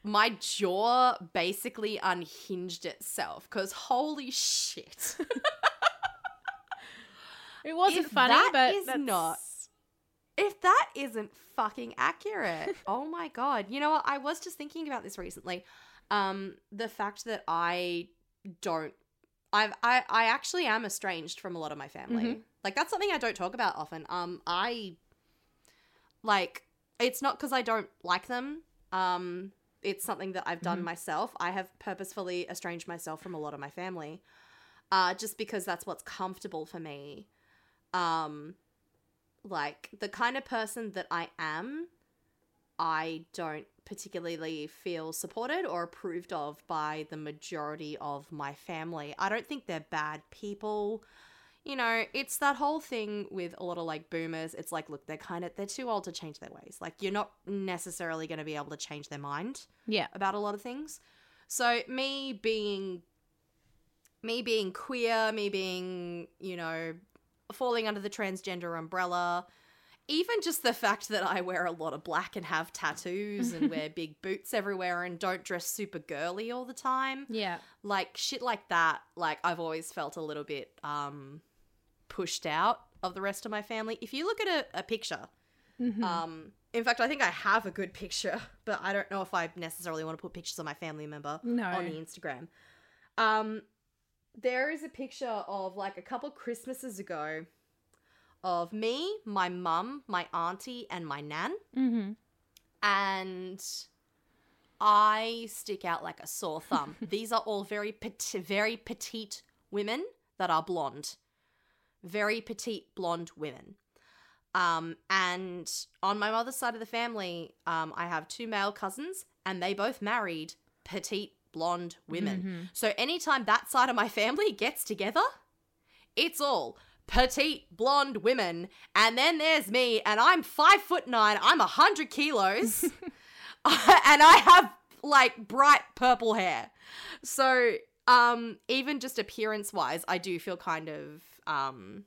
My jaw basically unhinged itself because holy shit. It wasn't If funny, that but is that's- not- if that isn't fucking accurate oh my god you know what i was just thinking about this recently um the fact that i don't I've, I I actually am estranged from a lot of my family. Mhm. Like that's something I don't talk about often. Um, I like it's not because I don't like them. Um, it's something that I've done Mhm. myself. I have purposefully estranged myself from a lot of my family. uh, just because that's what's comfortable for me. Um, like the kind of person that I am, I don't particularly feel supported or approved of by the majority of my family. I don't think they're bad people. You know, it's that whole thing with a lot of like boomers. It's like, look, they're kind of they're too old to change their ways. Like you're not necessarily going to be able to change their mind Yeah. about a lot of things. So me being me being queer, me being, you know, falling under the transgender umbrella, even just the fact that I wear a lot of black and have tattoos and wear big boots everywhere and don't dress super girly all the time, Yeah. like shit like that, like I've always felt a little bit um pushed out of the rest of my family. If you look at a, a picture, Mhm. um in fact, I think I have a good picture, but I don't know if I necessarily want to put pictures of my family member no. on the Instagram. Um, there is a picture of like a couple Christmases ago of me, my mum, my auntie, and my nan, mm-hmm. and I stick out like a sore thumb. These are all very petit, very petite women that are blonde, very petite blonde women. Um, and on my mother's side of the family, um, I have two male cousins, and they both married petite blonde women. Mhm. So anytime that side of my family gets together, it's all petite blonde women. And then there's me, and I'm five foot nine, I'm a hundred kilos, and I have like bright purple hair. So um, even just appearance wise, I do feel kind of um,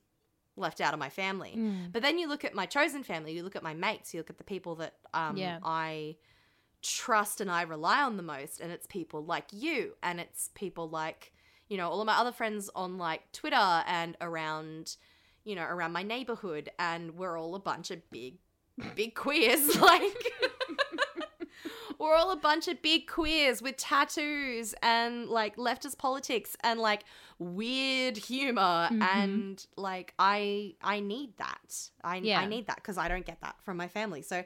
left out of my family. Mm. But then you look at my chosen family, you look at my mates, you look at the people that um, Yeah. I trust and I rely on the most, and it's people like you, and it's people like, you know, all of my other friends on like Twitter and around, you know, around my neighborhood, and we're all a bunch of big, big queers. Like, we're all a bunch of big queers with tattoos and like leftist politics and like weird humor Mhm. and like I I need that. I Yeah. I need that because I don't get that from my family. So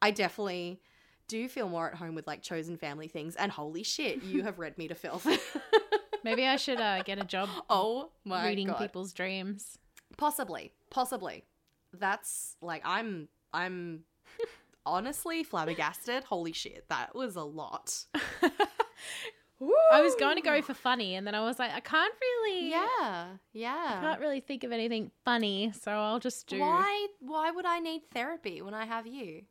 I definitely do feel more at home with like chosen family things. And holy shit, you have read me to filth. Maybe I should uh, get a job oh my reading god. people's dreams. Possibly, possibly. That's like I'm I'm honestly flabbergasted. Holy shit, that was a lot. I was going to go for funny, and then I was like, I can't really. Yeah, yeah. I yeah. can't really think of anything funny, so I'll just do. Why why would I need therapy when I have you?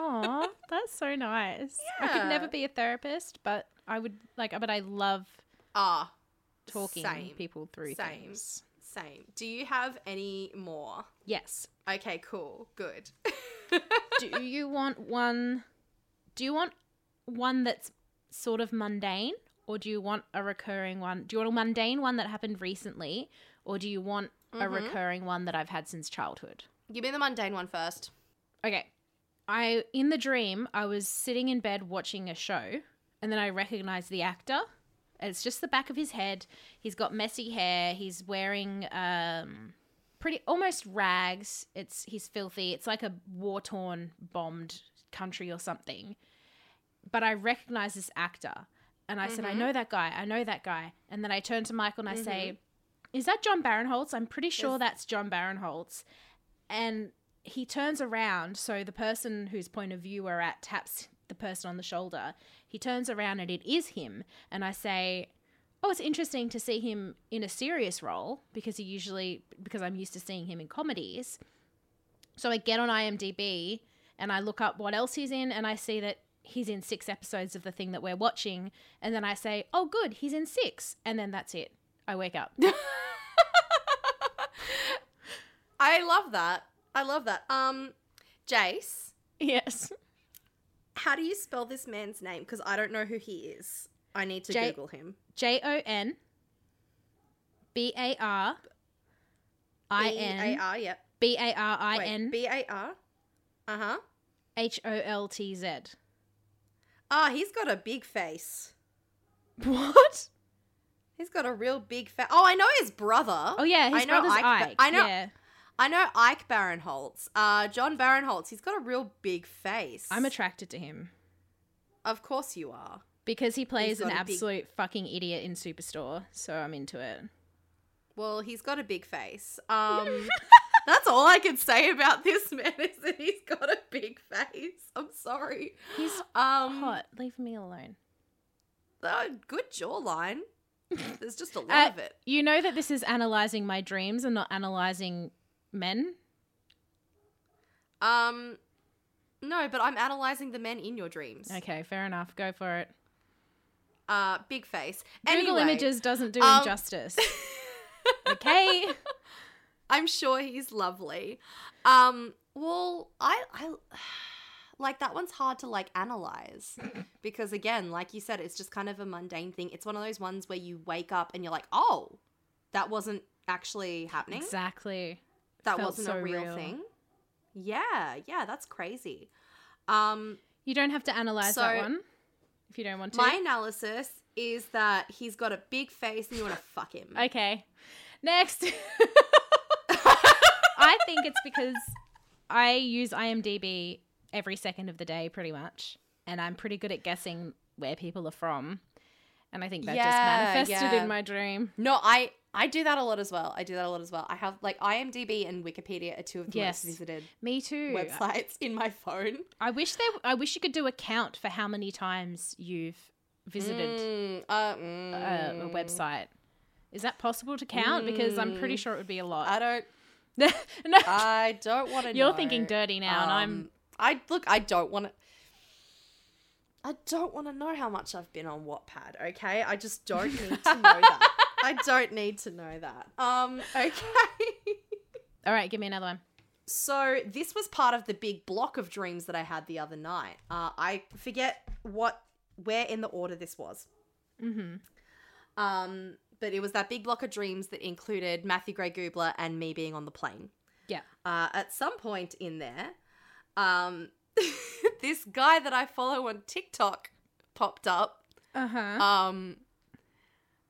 Aw, that's so nice. I could never be a therapist, but I would like. But I love Ah, talking Same. people through Same. things. same. Do you have any more? Yes. Okay, cool. Good. do you want one? Do you want one that's sort of mundane, or do you want a recurring one? Do you want a mundane one that happened recently, or do you want a Mhm. recurring one that I've had since childhood? Give me the mundane one first. Okay. I in the dream I was sitting in bed watching a show and then I recognized the actor. It's just the back of his head. He's got messy hair. He's wearing um pretty almost rags. It's he's filthy. It's like a war-torn bombed country or something. But I recognize this actor and I said I Mhm. know that guy. I know that guy. And then I turn to Michael and I say is that Jon Barinholtz? I'm pretty sure Yes. that's Jon Barinholtz. And he turns around, so the person whose point of view we're at taps the person on the shoulder. He turns around and it is him. And I say, Oh, it's interesting to see him in a serious role because he usually, because I'm used to seeing him in comedies. So I get on IMDb and I look up what else he's in and I see that he's in six episodes of the thing that we're watching. And then I say, Oh, good, he's in six. And then that's it. I wake up. I love that. I love that. Um, Jase, yes. how do you spell this man's name? Because I don't know who he is. I need to J- Google him. J O N B A R I N B-A-R, yep. B A R I N B-A-R? Uh-huh. H O L T Z. Ah, he's got a big face. What? He's got a real big face. Oh, I know his brother. Oh yeah, his I know brother's Ike, Ike. I know- Yeah. I know Ike Barinholtz. Uh, Jon Barinholtz. He's got a real big face. I'm attracted to him. Of course you are. because he plays an got a big- absolute fucking idiot in Superstore, so I'm into it. Well, he's got a big face. Um, that's all I can say about this man is that he's got a big face. I'm sorry. He's Um, hot. Leave me alone. uh, good jawline. There's just a lot Uh, of it. You know that this is analyzing my dreams and not analyzing men. Um, no, but I'm analyzing the men in your dreams. Okay, fair enough. Go for it. Uh, big face. Google Anyway, Images doesn't do um, him justice. okay. I'm sure he's lovely. Um, well, I, I like that one's hard to like analyze because again, like you said, it's just kind of a mundane thing. It's one of those ones where you wake up and you're like, oh, that wasn't actually happening. Exactly. That wasn't so a real, real. thing. Yeah, yeah, that's crazy. Um, You don't have to analyze So- that one if you don't want to. my analysis is that he's got a big face and you want to fuck him. Okay. Next. I think it's because I use IMDb every second of the day pretty much. And I'm pretty good at guessing where people are from. And I think that just manifested yeah. in my dream. No, I I do that a lot as well. I do that a lot as well. I have like IMDb and Wikipedia are two of the Yes. most visited Me too. websites in my phone. I wish there I wish you could do a count for how many times you've visited Mm, uh, a, mm. a website. Is that possible to count? Because I'm pretty Mm. sure it would be a lot. I don't. no, I don't want to. you're thinking dirty now, and I'm Um, I look. I don't want to. I don't want to know how much I've been on Wattpad. Okay, I just don't need to know that. I don't need to know that. Um. Okay. all right. Give me another one. So this was part of the big block of dreams that I had the other night. Uh, I forget what where in the order this was. Mm-hmm. Um, but it was that big block of dreams that included Matthew Gray Gubler and me being on the plane. Yeah. Uh, at some point in there, um, this guy that I follow on TikTok popped up. Uh huh. Um,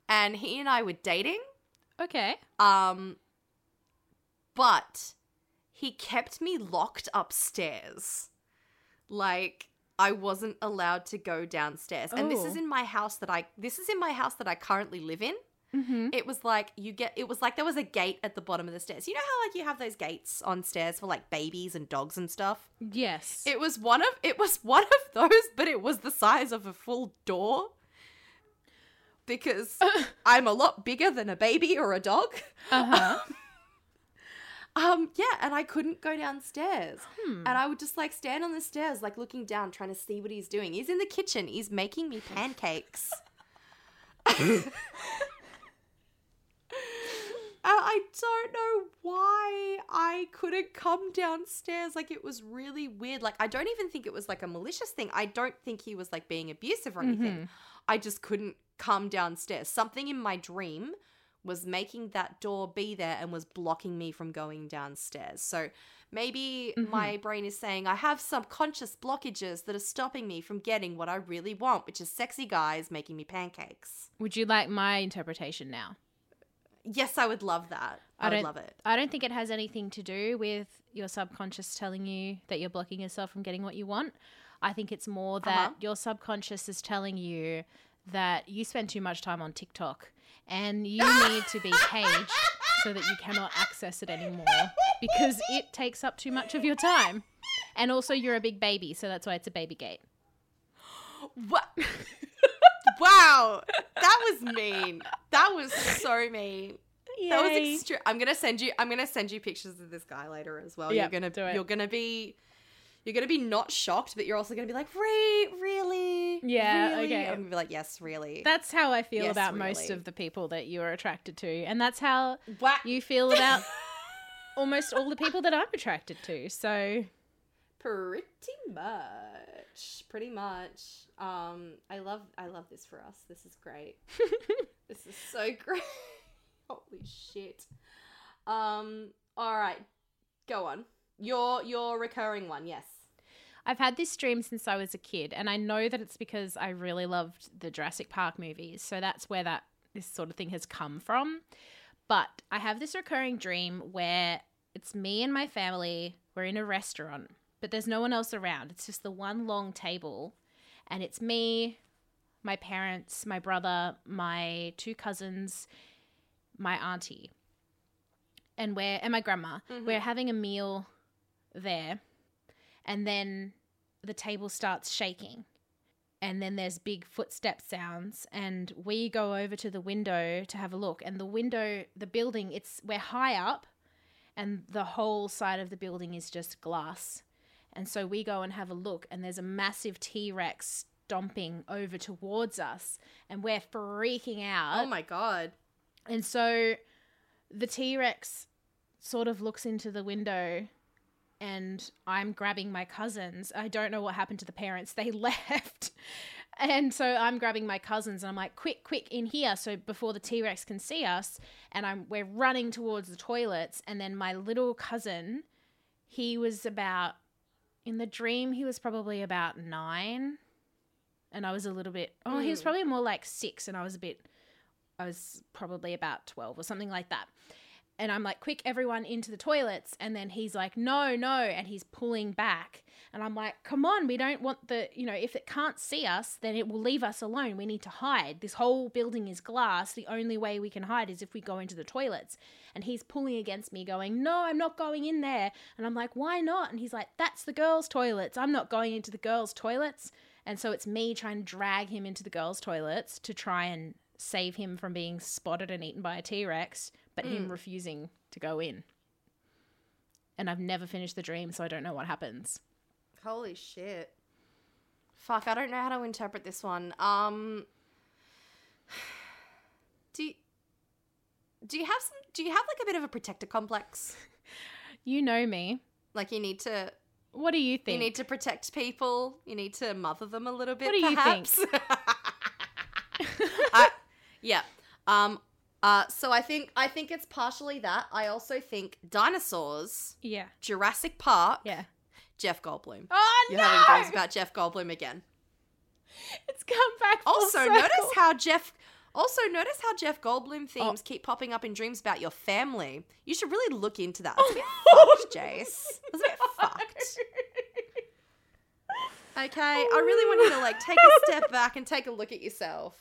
and he and I were dating. okay. Um, but he kept me locked upstairs. Like I wasn't allowed to go downstairs. And this is Oh. in my house that I this is in my house that I currently live in. Mm-hmm. It was like you get it was like there was a gate at the bottom of the stairs. You know how like you have those gates on stairs for like babies and dogs and stuff? Yes. It was one of it was one of those, but it was the size of a full door. Because I'm a lot bigger than a baby or a dog. uh huh. Um, yeah, and I couldn't go downstairs. Hmm. And I would just like stand on the stairs, like looking down, trying to see what he's doing. He's in the kitchen, he's making me pancakes. And I don't know why I couldn't come downstairs. Like, it was really weird. Like, I don't even think it was like a malicious thing. I don't think he was like being abusive or anything. Mhm. I just couldn't come downstairs. Something in my dream was making that door be there and was blocking me from going downstairs. So maybe Mhm. my brain is saying I have subconscious blockages that are stopping me from getting what I really want, which is sexy guys making me pancakes. Would you like my interpretation now? Yes, I would love that. I, I would love it. I don't think it has anything to do with your subconscious telling you that you're blocking yourself from getting what you want. I think it's more that Uh-huh. your subconscious is telling you that you spend too much time on TikTok and you need to be caged so that you cannot access it anymore because it takes up too much of your time. And also, you're a big baby, so that's why it's a baby gate. What? wow, that was mean. That was so mean. That was extreme. I'm gonna send you. I'm gonna send you pictures of this guy later as well. Yep, you're gonna. do it. You're gonna be. You're gonna be not shocked, but you're also gonna be like, "Re- really? Yeah, Really?" okay. I'm gonna be like, "Yes, really." That's how I feel Yes, about most of the people that you are attracted to. And that's how What? you feel about almost all the people that I'm attracted to. So, Pretty much. Pretty much. Um, I love. I love this for us. This is great. This is so great. Holy shit. Um, all right. Go on. Your your recurring one, yes. I've had this dream since I was a kid, and I know that it's because I really loved the Jurassic Park movies. So that's where that this sort of thing has come from. But I have this recurring dream where it's me and my family. We're in a restaurant, but there's no one else around. It's just the one long table, and it's me, my parents, my brother, my two cousins, my auntie, and we're and my grandma. Mm-hmm. We're having a meal there, and then the table starts shaking, and then there's big footstep sounds, and we go over to the window to have a look, and the window, the building, it's we're high up, and the whole side of the building is just glass. And so we go and have a look, and there's a massive T Rex stomping over towards us, and we're freaking out. Oh my god. And so the T Rex sort of looks into the window, and I'm grabbing my cousins. I don't know what happened to the parents, they left. And so I'm grabbing my cousins and I'm like, quick, quick, in here. So before the T Rex can see us, and I'm we're running towards the toilets. And then my little cousin, he was about in the dream, he was probably about nine. And I was a little bit oh, he was Mm. probably more like six, and I was a bit I was probably about 12 or something like that. And I'm like, quick, everyone into the toilets. And then he's like, no, no. And he's pulling back. And I'm like, come on, we don't want the, you know, if it can't see us, then it will leave us alone. We need to hide. This whole building is glass. The only way we can hide is if we go into the toilets. And he's pulling against me, going, no, I'm not going in there. And I'm like, why not? And he's like, that's the girls' toilets. I'm not going into the girls' toilets. And so it's me trying to drag him into the girls' toilets to try and save him from being spotted and eaten by a T Rex, but him refusing to go in. And I've never finished the dream, so I don't know what happens. Holy shit. Fuck, I don't know how to interpret this one. Um Do you, do you have some do you have like a bit of a protector complex? You know me. Like you need to What do you think? you need to protect people, you need to mother them a little bit What do you think? perhaps. I, yeah. Um uh so I think I think it's partially that. I also think dinosaurs, yeah. Jurassic Park, Yeah. Jeff Goldblum. Oh, no! You're no! having dreams about Jeff Goldblum again. It's come back Also, circle. notice how Jeff. Also, notice how Jeff Oh. Goldblum themes keep popping up in dreams about your family. You should really look into that. That's a bit fucked, Jase. That's a bit fucked. Okay, I really want you to like take a step back and take a look at yourself.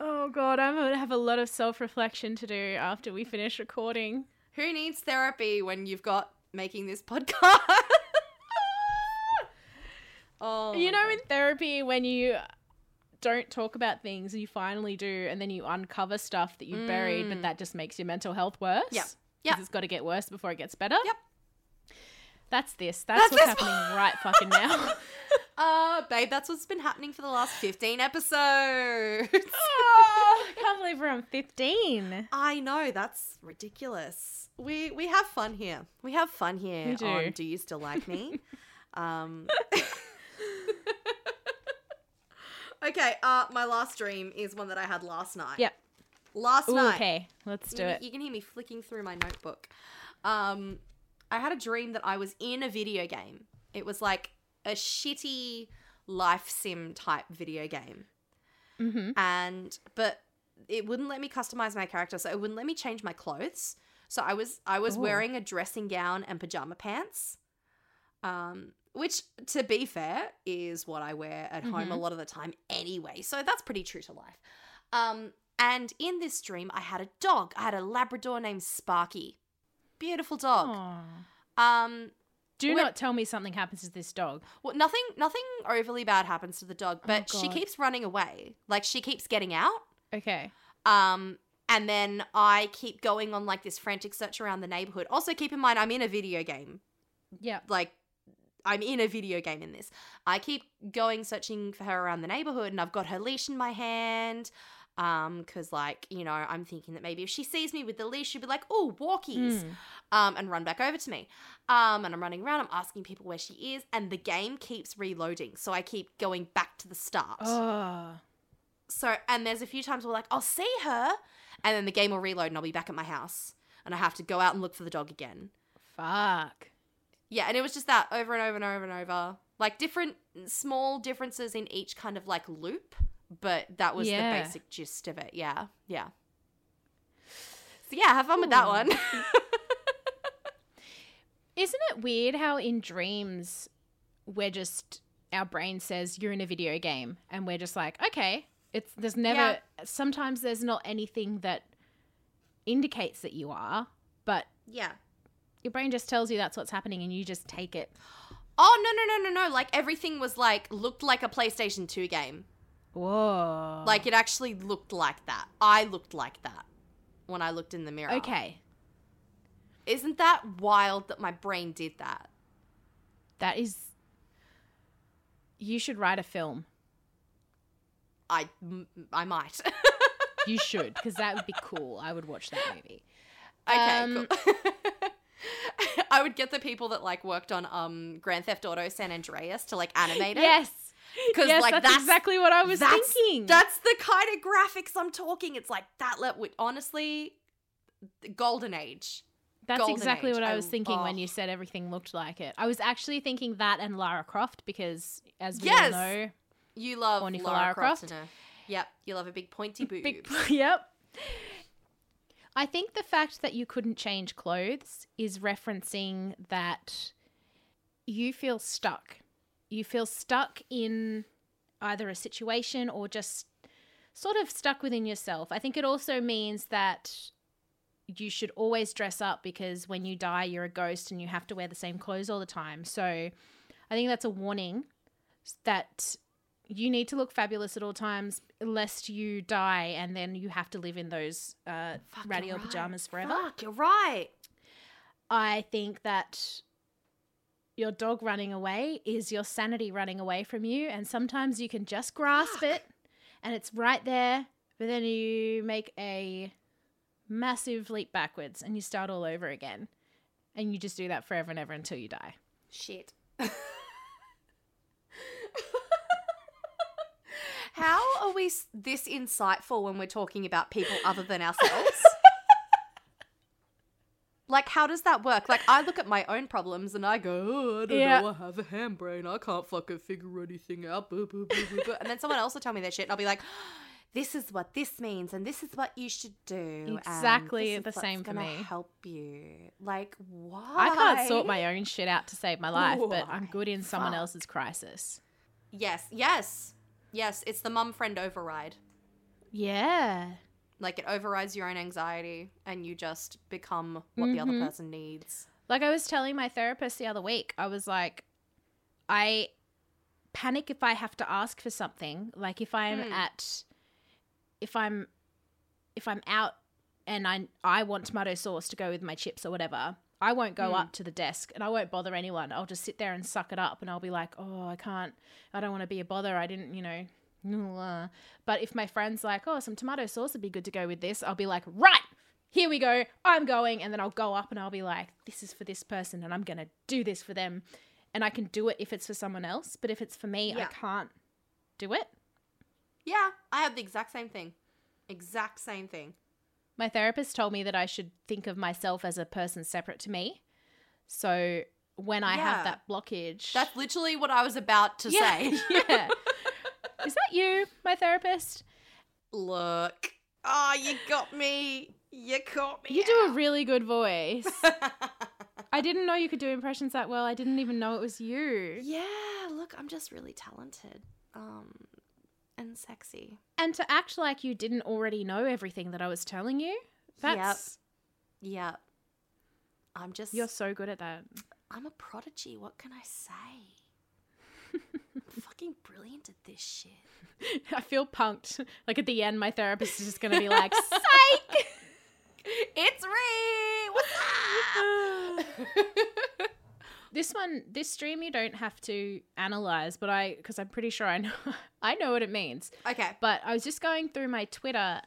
Oh, God. I'm going to have a lot of self reflection to do after we finish recording. Who needs therapy when you've got making this podcast? oh, you know, God. in therapy, when you don't talk about things, you finally do, and then you uncover stuff that you buried, but mm. that just makes your mental health worse. Yep. 'Cause Yep. It's got to get worse before it gets better. Yep. That's this. That's, That's what's this- happening right fucking now. uh, babe, that's what's been happening for the last fifteen episodes. oh, I can't believe we're on 15. I know that's ridiculous. We we have fun here. We have fun here We do. on Do You Still Like Me? um Okay, uh my last dream is one that I had last night. Yep. Last Ooh, night. okay, let's do you, it. You can hear me flicking through my notebook. Um I had a dream that I was in a video game. It was like a shitty life sim type video game Mm-hmm. and but it wouldn't let me customize my character so it wouldn't let me change my clothes so i was i was Ooh. wearing a dressing gown and pajama pants um which to be fair is what i wear at home a Mhm. lot of the time anyway so that's pretty true to life um and in this dream i had a dog i had a labrador named sparky beautiful dog Aw. um Do not tell me something happens to this dog. well, nothing nothing overly bad happens to the dog but she keeps running away like she keeps getting out Okay. Um, and then I keep going on like this frantic search around the neighborhood. Also, keep in mind, I'm in a video game. Yeah. Like, I'm in a video game in this. I keep going searching for her around the neighborhood, and I've got her leash in my hand. Um, because like you know, I'm thinking that maybe if she sees me with the leash, she'll be like, "Oh, walkies," Mm. um, and run back over to me. Um, and I'm running around. I'm asking people where she is, and the game keeps reloading, so I keep going back to the start. Oh. So, and there's a few times where like, I'll see her, and then the game will reload and I'll be back at my house. And I have to go out and look for the dog again. Fuck. Yeah, and it was just that over and over and over and over. Like different small differences in each kind of like loop, but that was Yeah. the basic gist of it. Yeah, yeah. So yeah, have fun with that one. Isn't it weird how in dreams we're just our brain says you're in a video game and we're just like, okay, It's there's never Yeah. sometimes there's not anything that indicates that you are, but Yeah. your brain just tells you that's what's happening and you just take it. Oh no no no no no! Like everything was like looked like a PlayStation Two game. Whoa. Like it actually looked like that. I looked like that when I looked in the mirror. okay. Isn't that wild that my brain did that? That is you should write a film. I m- I might. You should, because that would be cool. I would watch that movie. Okay, Um, cool. I would get the people that like worked on um Grand Theft Auto San Andreas to like animate it. Yes. 'Cause, yes, like, that's, that's- exactly what I was that's, thinking. That's the kind of graphics I'm talking. It's like that level. Honestly, golden age. That's Golden exactly Age. what I was thinking when oh. you said everything looked like it. I was actually thinking that and Lara Croft because, as we Yes. all know, You love Lara, Lara Croft. Croft? Yep, you love a big pointy boob. big, yep. I think the fact that you couldn't change clothes is referencing that you feel stuck. You feel stuck in either a situation or just sort of stuck within yourself. I think it also means that you should always dress up because when you die, you're a ghost and you have to wear the same clothes all the time. So I think that's a warning that you need to look fabulous at all times lest you die and then you have to live in those uh, Fuck, radio right. pajamas forever. Fuck, you're right. I think that your dog running away is your sanity running away from you, and sometimes you can just grasp it and it's right there, but then you make a massive leap backwards and you start all over again. And you just do that forever and ever until you die. Shit. How are we this insightful when we're talking about people other than ourselves? Like, how does that work? Like, I look at my own problems and I go, oh, I don't Yeah. know, I have a handbrain, I can't fucking figure anything out. And then someone else will tell me their shit, and I'll be like, oh, this is what this means, and this is what you should do. Exactly the same for me. Help you, like why? I can't sort my own shit out to save my life, but I'm good in someone Fuck. else's crisis. Yes, yes, yes. It's the mum friend override. Yeah. Like it overrides your own anxiety, and you just become what the other Mhm. person needs. Like I was telling my therapist the other week, I was like, I panic if I have to ask for something. Like if I'm Hmm. at, if I'm, if I'm out and I I want tomato sauce to go with my chips or whatever, I won't go Hmm. up to the desk and I won't bother anyone. I'll just sit there and suck it up, and I'll be like, oh, I can't, I don't want to be a bother. I didn't, you know. Uh." But if my friend's like, oh, some tomato sauce would be good to go with this, I'll be like, right, here we go. I'm going. And then I'll go up and I'll be like, this is for this person and I'm going to do this for them. And I can do it if it's for someone else. But if it's for me, I can't do it. Yeah, I have the exact same thing. Exact same thing. My therapist told me that I should think of myself as a person separate to me. So when I Yeah. have that blockage. That's literally what I was about to yeah, say. yeah. Is that you, my therapist? Look. Oh, you got me. You caught me. You do a really good voice. I didn't know you could do impressions that well. I didn't even know it was you. yeah, look, I'm just really talented. Um and sexy. And to act like you didn't already know everything that I was telling you, that's Yeah. I'm just you're so good at that. I'm a prodigy. What can I say? I'm fucking brilliant at this shit. I feel punked. Like at the end, my therapist is just going to be like, "Psych." It's Ree! What's up? this one, this stream, you don't have to analyze, but I, because I'm pretty sure I know, I know what it means. okay. But I was just going through my Twitter.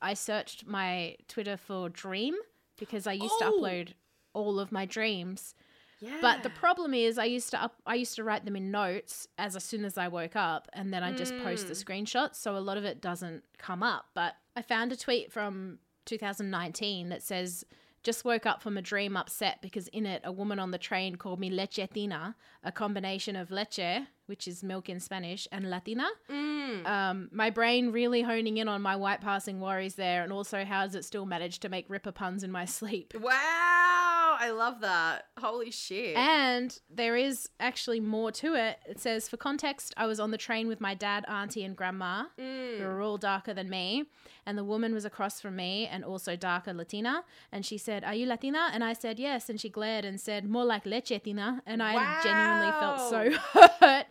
I searched my Twitter for dream because I used to Oh. upload all of my dreams. Yeah. But the problem is, I used to up, I used to write them in notes as, as soon as I woke up, and then I just post the Mm. screenshots. So a lot of it doesn't come up. But I found a tweet from 2019 that says, "Just woke up from a dream upset because in it a woman on the train called me lechetina, a combination of leche, which is milk in Spanish, and latina. Mm. Um, my brain really honing in on my white passing worries there, and also how does it still manage to make ripper puns in my sleep? Wow. I love that. Holy shit. And there is actually more to it. It says, for context, I was on the train with my dad, auntie, and grandma. Mm. They were all darker than me. And the woman was across from me and also darker Latina. And she said, Are you Latina? And I said, Yes. And she glared and said, More like leche Tina. And I genuinely felt so hurt.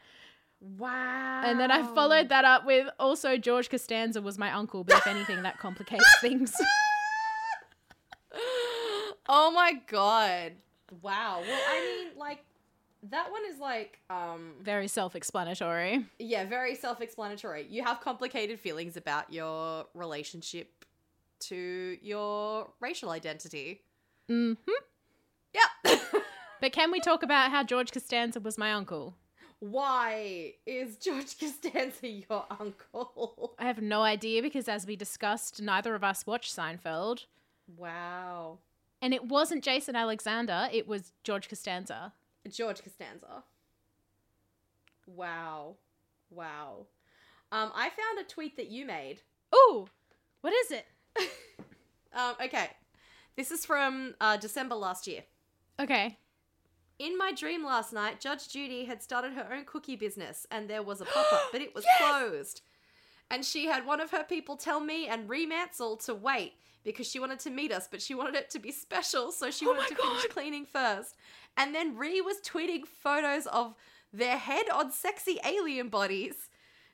wow. And then I followed that up with also George Costanza was my uncle, but if anything, that complicates things. oh my god. Wow. Well, I mean, like, that one is like, um, Very self explanatory. yeah, very self explanatory. You have complicated feelings about your relationship to your racial identity. Mm-hmm. Yep. But can we talk about how George Costanza was my uncle? Why is George Costanza your uncle? I have no idea because, as we discussed, neither of us watched Seinfeld. Wow. And it wasn't Jason Alexander, it was George Costanza. George Costanza. Wow. Wow. Um, I found a tweet that you made. Ooh, what is it? Um, okay. This is from uh, December last year. Okay. In my dream last night, Judge Judy had started her own cookie business and there was a pop up, but it was closed. And she had one of her people tell me and Ree Mansell to wait because she wanted to meet us, but she wanted it to be special, so she Oh wanted to finish cleaning first. And then Ree was tweeting photos of their head on sexy alien bodies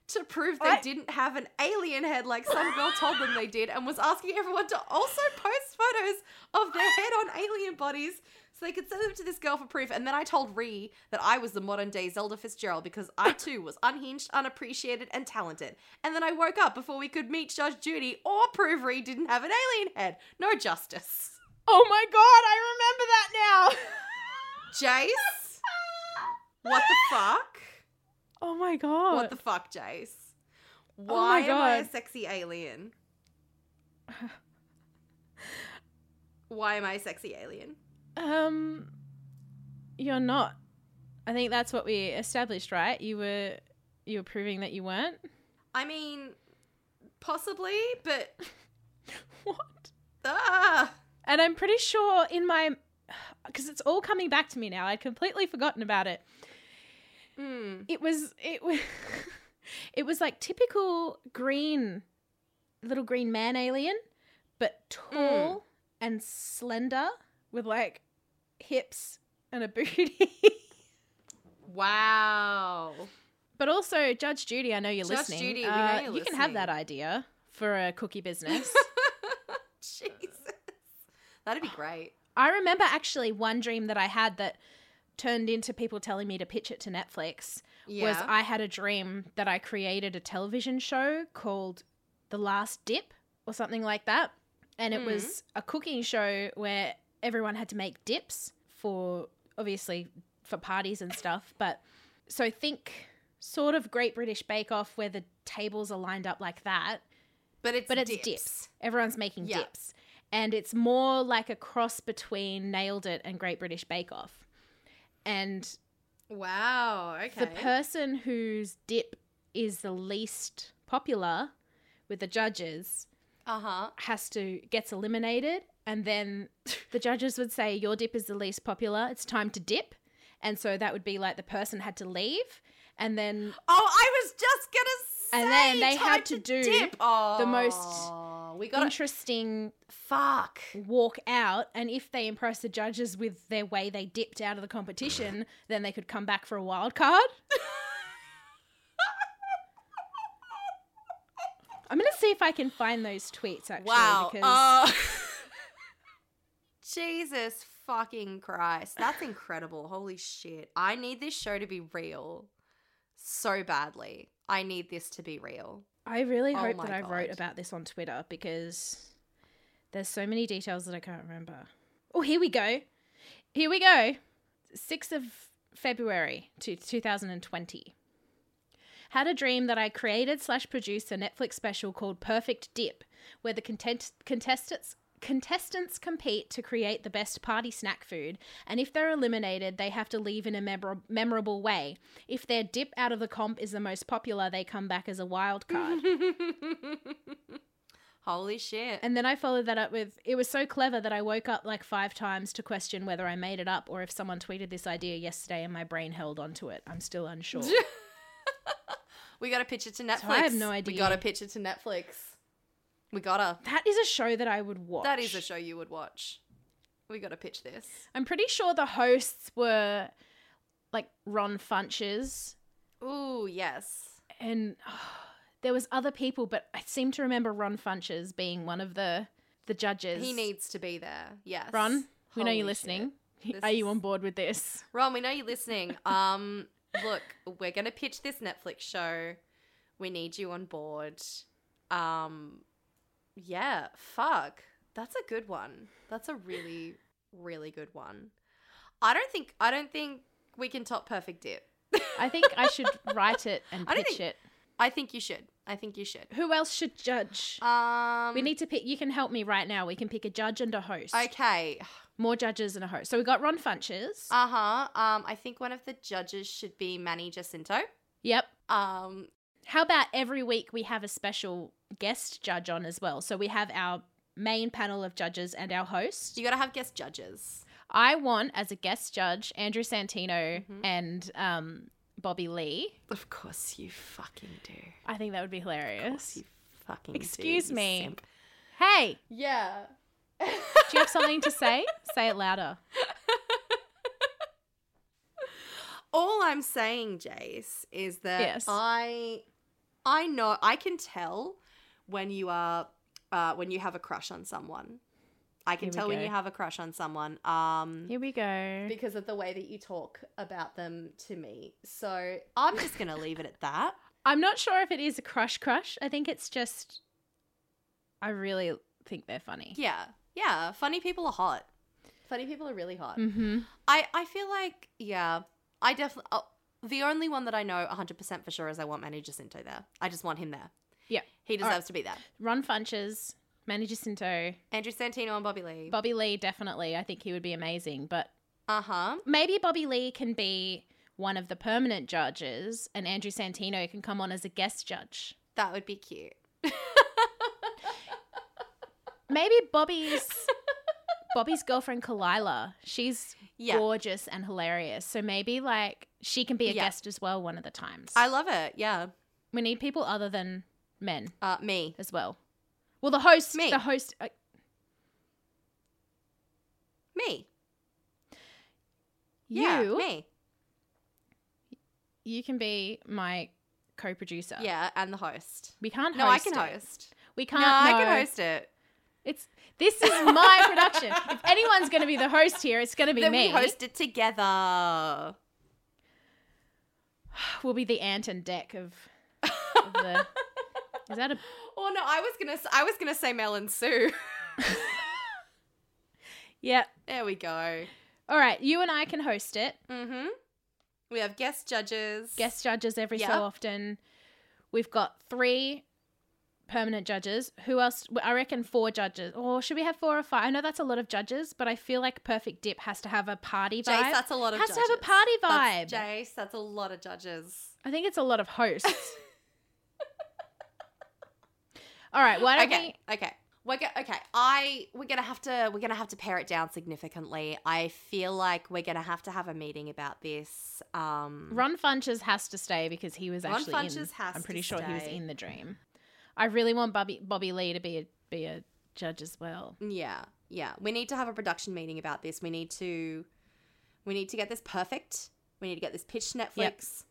to prove they What? didn't have an alien head like some girl told them they did and was asking everyone to also post photos of their head on alien bodies so they could send them to this girl for proof. And then I told Ree that I was the modern day Zelda Fitzgerald because I too was unhinged, unappreciated, and talented. And then I woke up before we could meet Judge Judy or prove Ree didn't have an alien head. No justice. Oh my god, I remember that now. Jase? What the fuck? oh my god. What the fuck, Jase? Oh Why my am I a sexy alien? Why am I a sexy alien? Um, you're not. I think that's what we established, right? You were you were proving that you weren't. I mean, possibly, but What? ah, And I'm pretty sure in my because it's all coming back to me now. I'd completely forgotten about it. mm, It was it was it was like typical green little green man alien, but tall and slender with like hips and a booty. wow. But also, Judge Judy, I know you're Judge listening. Judy, we uh, you can have that idea for a cookie business. Jesus, that'd be great. I remember actually one dream that I had that turned into people telling me to pitch it to Netflix. Yeah. Was I had a dream that I created a television show called The Last Dip or something like that. And it Mhm. was a cooking show where everyone had to make dips for obviously for parties and stuff. But so think sort of Great British Bake Off where the tables are lined up like that. but it's but it's dips. dips. Everyone's making Yeah. dips. And it's more like a cross between Nailed It and Great British Bake Off. And Wow. Okay. the person whose dip is the least popular with the judges uh huh. has to gets eliminated and then the judges would say your dip is the least popular it's time to dip and so that would be like the person had to leave and then Oh, I was just gonna say. And then they had to do. Oh, the most We got interesting fuck. walk out and if they impress the judges with their way they dipped out of the competition then they could come back for a wild card i'm gonna see if i can find those tweets actually Wow. because Uh, Jesus fucking Christ. That's incredible. Holy shit. I need this show to be real so badly. I need this to be real. i really Oh hope that i wrote about this on twitter because there's so many details that i can't remember oh here we go here we go 6th of february to 2020 had a dream that I created slash produced a Netflix special called Perfect Dip, where the content- contestants contestants compete to create the best party snack food, and if they're eliminated, they have to leave in a memor- memorable way. If their dip out of the comp is the most popular, they come back as a wild card. Holy shit. And then I followed that up with it was so clever that I woke up like five times to question whether I made it up or if someone tweeted this idea yesterday and my brain held onto it. I'm still unsure. we got pitch it to Netflix. I have no idea. We got pitch it to Netflix. We gotta. that is a show that I would watch. That is a show you would watch. We got to pitch this. I'm pretty sure the hosts were like Ron Funches Ooh, yes. and there was other people, but I seem to remember Ron Funches being one of the the judges. He needs to be there. Yes. Ron. We know you're listening. Are you on board with this? Ron, we know you're listening. Um, look, we're gonna pitch this Netflix show. We need you on board. Um, yeah, fuck. That's a good one. That's a really, really good one. I don't think I don't think we can top Perfect Dip. I think I should write it and I pitch think- it. I think you should. I think you should. Who else should judge? Um, we need to pick. You can help me right now. We can pick a judge and a host. Okay. More judges and a host. So we got Ron Funches. Uh huh. Um, I think one of the judges should be Manny Jacinto. yep. Um, How about every week we have a special guest judge on as well? So we have our main panel of judges and our host. you gotta have guest judges. I want as a guest judge Andrew Santino Mhm. and um, Bobby Lee. Of course, you fucking do. I think that would be Of course, hilarious. you fucking. Excuse do, me. simp. Hey, Yeah. do you have something to say? Say it louder. All I'm saying, Jase, is that Yes. I, I know I can tell when you are, uh, when you have a crush on someone. I can tell when you have a crush on someone. Um, Here we go. because of the way that you talk about them to me. So I'm just gonna leave it at that. I'm not sure if it is a crush crush. I think it's just I really think they're funny. Yeah, yeah. Funny people are hot. Funny people are really hot. Mm-hmm. I I feel like yeah. I definitely uh, the only one that I know 100% for sure is I want Manny Jacinto there. I just want him there. Yeah. He deserves right. to be there. Ron Funches, Manny Jacinto, Andrew Santino and Bobby Lee. Bobby Lee definitely. I think he would be amazing. But uh huh. maybe Bobby Lee can be one of the permanent judges and Andrew Santino can come on as a guest judge. That would be cute. Maybe Bobby's Bobby's girlfriend Khalyla. She's Yeah. gorgeous and hilarious. So maybe like she can be a Yeah. guest as well one of the times. I love it. Yeah. we need people other than men Uh, me. as well. Well, the host, Me. the host, uh, Me. you, Yeah. Me. you can be my co-producer. Yeah, and the host. we can't. No, I host can it. host. We can't. No, I no. can host it. It's this is my production. If anyone's going to be the host here, it's going to be Then me. we host it together. We'll be the Ant and Dec of. of the, is that a? Oh no, I was gonna. I was gonna say Mel and Sue. Yeah. there we go. All right. You and I can host it. Mm-hmm. We have guest judges. Guest judges every Yep. so often. We've got three permanent judges. Who else? I reckon four judges. Or should we have four or five? I know that's a lot of judges, but I feel like Perfect Dip has to have a party vibe. Jase, that's a lot of has judges. to have a party vibe. That's, Jase, that's a lot of judges. I think it's a lot of hosts. All right, why don't Okay, okay. We're go- okay. I we're gonna have to we're gonna have to pare it down significantly. I feel like we're gonna have to have a meeting about this. Um. Ron Funches has to stay because he was Ron actually in. Funches has I'm pretty sure he was in the dream. I really want Bobby Bobby Lee to be a be a judge as well. Yeah, yeah. We need to have a production meeting about this. We need to we need to get this perfect. We need to get this pitched to Netflix.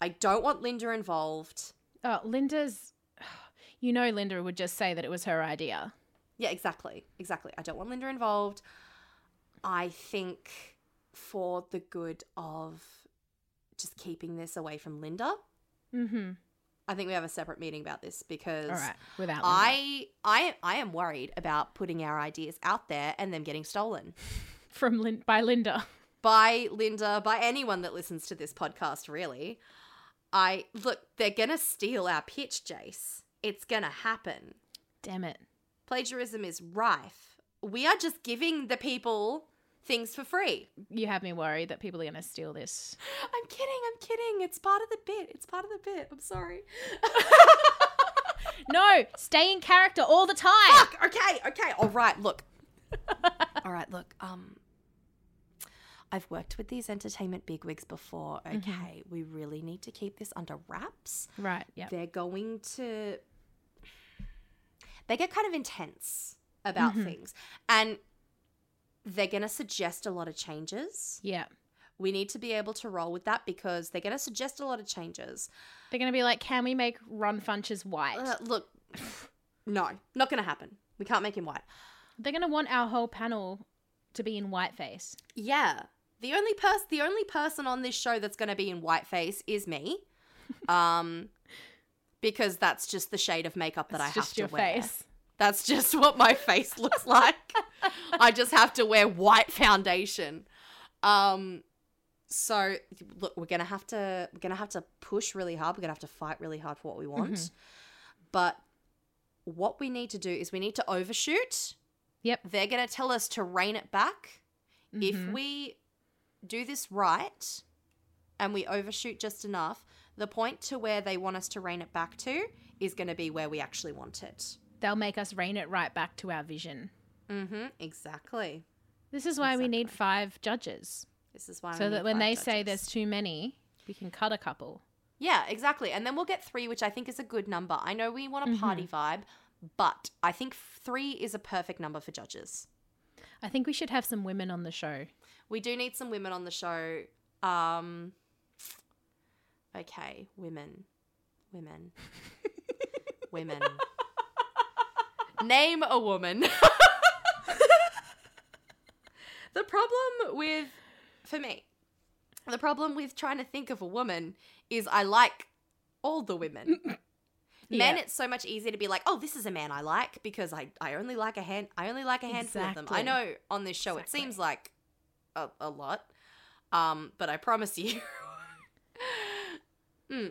I don't want Linda involved. Oh, Linda's. You know, Linda would just say that it was her idea. Yeah, exactly. Exactly. I don't want Linda involved. I think for the good of just keeping this away from Linda, Mm-hmm. I think we have a separate meeting about this because All right, without Linda. I I I am worried about putting our ideas out there and them getting stolen from Lin- by Linda. by Linda, by anyone that listens to this podcast really. I look, they're going to steal our pitch, Jase. It's to happen. Damn it. Plagiarism is rife. We are just giving the people things for free. You have me worried that people are going to steal this. I'm kidding. I'm kidding. It's part of the bit. It's part of the bit. I'm sorry. no, stay in character all the time. Fuck. Okay. Okay. All right. Look. all right. Look. Um. I've worked with these entertainment bigwigs before. Okay, we really need to keep this under wraps. Right. Yeah. They're going to. They get kind of intense about things, and they're going to suggest a lot of changes. Yeah. We need to be able to roll with that because they're going to suggest a lot of changes. They're gonna be like, can we make Ron Funches white? Uh, look, no, not going to happen. We can't make him white. They're gonna want our whole panel to be in whiteface. Yeah. The only person the only person on this show that's going to be in whiteface is me. Um because that's just the shade of makeup that It's I have just to your wear. face. That's just what my face looks like. I just have to wear white foundation. Um so look, we're going to have to we're to have to push really hard. We're to have to fight really hard for what we want. Mm-hmm. But what we need to do is we need to overshoot. Yep. They're going to tell us to rein it back. If Mhm. we do this right and we overshoot just enough, the point to where they want us to rein it back to is going to be where we actually want it. They'll make us rein it right back to our vision. Mm-hmm. Exactly. This is why we need five judges. This is why. so we that when they say there's too many, we can cut a couple. Yeah, exactly. And then we'll get three, which I think is a good number. I know we want a party Mm-hmm. vibe, but I think three is a perfect number for judges. I think we should have some women on the show. We do need some women on the show. Um, okay, women, women, women. Name a woman. the problem with, for me, the problem with trying to think of a woman is I like all the women. Men, Yeah. it's so much easier to be like, oh, this is a man I like because I, I only like a hand I only like a handful of them. I know on this show Exactly. it seems like a, a lot, um, but I promise you,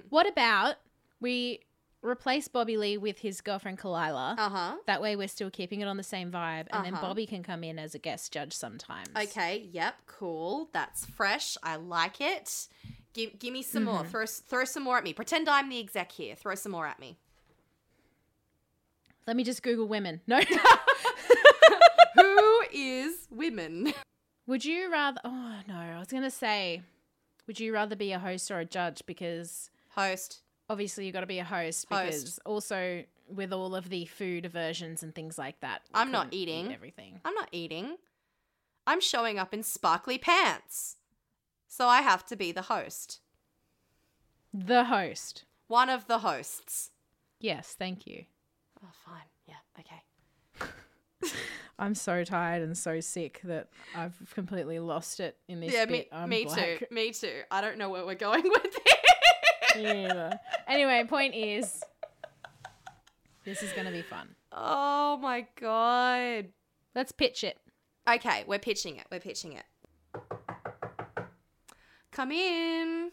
What about we replace Bobby Lee with his girlfriend Khalyla? uh huh. that way we're still keeping it on the same vibe, and then Uh-huh. Bobby can come in as a guest judge sometimes. Okay, yep, cool. That's fresh. I like it. Give, give me some Mm-hmm. more. Throw, throw some more at me. Pretend I'm the exec here. Throw some more at me. Let me just Google women. No. Who is women? would you rather? Oh no, I was gonna say, would you rather be a host or a judge? Because Host. obviously you've got to be a host. Host. Because also with all of the food aversions and things like that, I'm not couldn't eat eating. everything. I'm not eating. I'm showing up in sparkly pants. So I have to be the host. The host. One of the hosts. Yes, thank you. Oh, fine. Yeah, okay. I'm so tired and so sick that I've completely lost it in this yeah, bit. me, me too. Me too. I don't know where we're going with this. Anyway, point is, this is gonna be fun. Oh my god. Let's pitch it. Okay, we're pitching it. We're pitching it. Come in.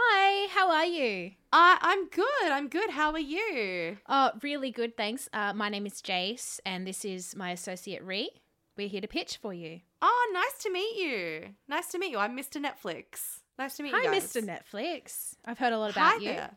Hi, how are you? I I'm good. I'm good. How are you? Oh, really good, thanks. Uh, my name is Jase, and this is my associate Ree. We're here to pitch for you. Oh, nice to meet you. Nice to meet you. I'm Mr. Netflix. Nice to meet Hi, you guys. Mr. Netflix. I've heard a lot Hi about you. there.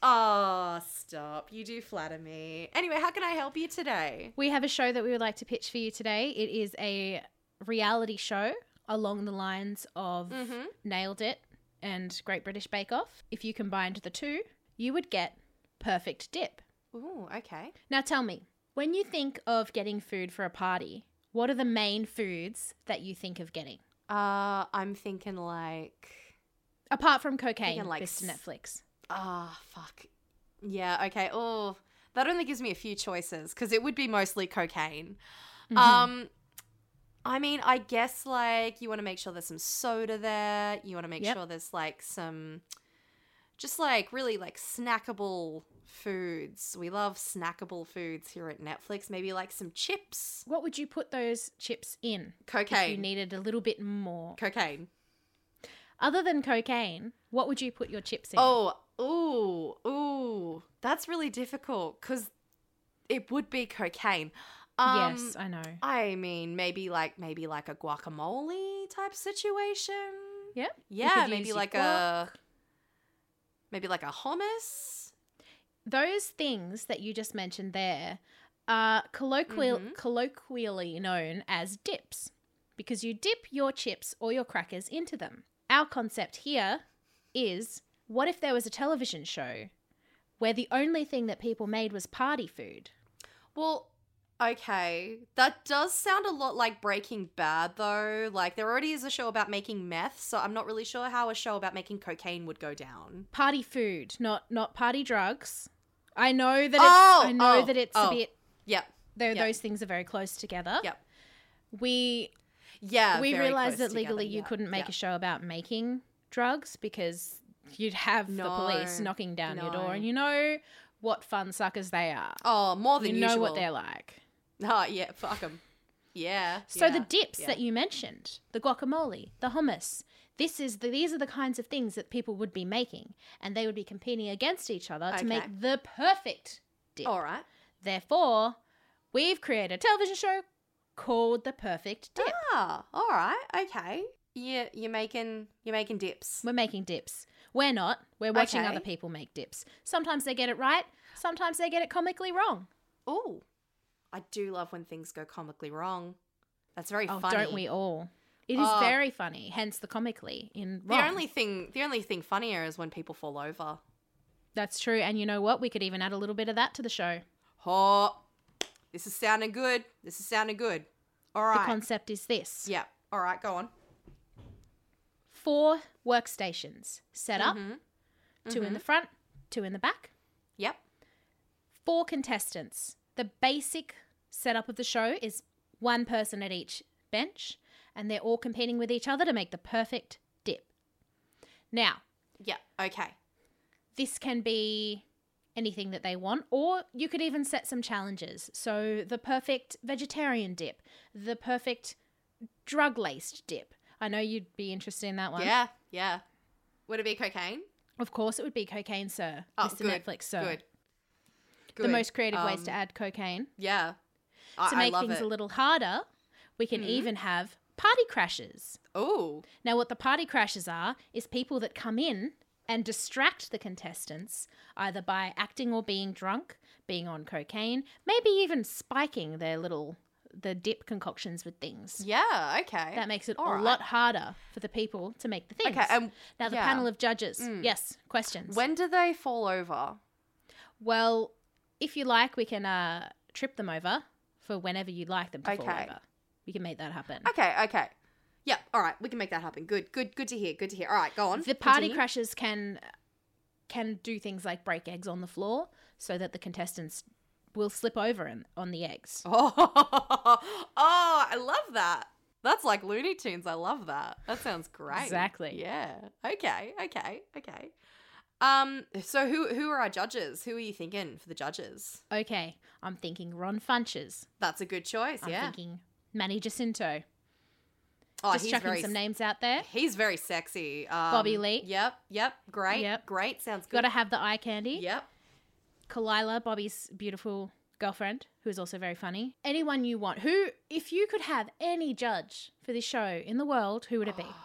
Oh, stop. You do flatter me. Anyway, how can I help you today? We have a show that we would like to pitch for you today. It is a reality show along the lines of Mhm. Nailed It and Great British Bake Off. If you combined the two, you would get Perfect Dip. Ooh, okay. Now tell me, when you think of getting food for a party, what are the main foods that you think of getting? Uh, I'm thinking like Apart from cocaine, like Mr. s- Netflix. Ah, fuck. Yeah, okay. Oh, that only gives me a few choices because it would be mostly cocaine. Mm-hmm. Um, I mean, I guess like you want to make sure there's some soda there. You want to make Yep. sure there's like some, just like really like snackable foods. We love snackable foods here at Netflix. Maybe like some chips, What would you put those chips in if you needed a little bit more? cocaine. Other than cocaine, what would you put your chips in? Oh, ooh, ooh, that's really difficult because it would be cocaine. Um, yes, I know. I mean, maybe like maybe like a guacamole type situation. Yeah. Yeah, maybe like a maybe like a hummus. those things that you just mentioned there are colloquial, Mhm. colloquially known as dips because you dip your chips or your crackers into them. Our concept here is what if there was a television show where the only thing that people made was party food? Well, okay. That does sound a lot like Breaking Bad, though. Like, there already is a show about making meth, so I'm not really sure how a show about making cocaine would go down. Party food, not not party drugs. I know that it's, Oh, I know oh, that it's oh. a bit Yep. tho- Yep. those things are very close together. Yep. We Yeah. we realized that legally together, you yeah, couldn't make yeah. a show about making drugs because you'd have the police knocking down your door and you know what fun suckers they are. Oh, more than you know what they're like. Oh, yeah. Fuck them. Yeah. So the dips yeah. that you mentioned, the guacamole, the hummus, this is the, these are the kinds of things that people would be making and they would be competing against each other to Okay. make the perfect dip. All right. Therefore, we've created a television show called The Perfect Dip. Ah, all right. Okay. Yeah, you're making you're making dips. We're making dips. We're not. We're watching Okay. other people make dips. Sometimes they get it right, sometimes they get it comically wrong. Oh, I do love when things go comically wrong. That's very Oh, funny. don't we all? It is Oh. very funny, hence the comically in wrong. The only thing, the only thing funnier is when people fall over. That's true. And you know what? We could even add a little bit of that to the show. Oh, this is sounding good. This is sounding good. All right. The concept is this yeah. All right. Go on. four workstations set up, Mhm. 2 in the front, two in the back, Yep. four contestants. The basic setup of the show is one person at each bench, and they're all competing with each other to make the perfect dip. Now, yeah, Okay. this can be anything that they want, or you could even set some challenges. So, the perfect vegetarian dip, the perfect drug laced dip. I know you'd be interested in that one. Yeah. Yeah. Would it be cocaine? Of course, it would be cocaine, sir. Oh, Mr. good. Netflix, sir. Good. The most creative ways Um, to add cocaine. Yeah. I, To make things it. a little harder, we can Mhm. even have party crashes. Oh. Now, what the party crashes are is people that come in and distract the contestants either by acting or being drunk, being on cocaine, maybe even spiking their little the dip concoctions with things. Yeah. Okay. That makes it All a right. lot harder for the people to make the things. Okay. And now the yeah. panel of judges. Mm. Yes, questions. when do they fall over? well, if you like, we can uh, trip them over for whenever you'd like them to fall Okay. over. We can make that happen. Okay. Okay. Yeah. All right. We can make that happen. Good. Good. Good to hear. Good to hear. All right. Go on. The party Continue. crashes can can do things like break eggs on the floor so that the contestants will slip over in, on the eggs. Oh, oh, I love that. That's like Looney Tunes. I love that. That sounds great. Exactly. Yeah. Okay. Okay. Okay. Um. So who who are our judges? Who are you thinking for the judges? Okay, I'm thinking Ron Funches. That's a good choice. I'm yeah. thinking Manny Jacinto. oh, Just he's chucking very some names out there. He's very sexy. Um, Bobby Lee. Yep. Yep. Great. Yep. Great. Sounds good. Got to have the eye candy. Yep. Khalyla, Bobby's beautiful girlfriend, who is also very funny. Anyone you want. Who, if you could have any judge for this show in the world, who would it be?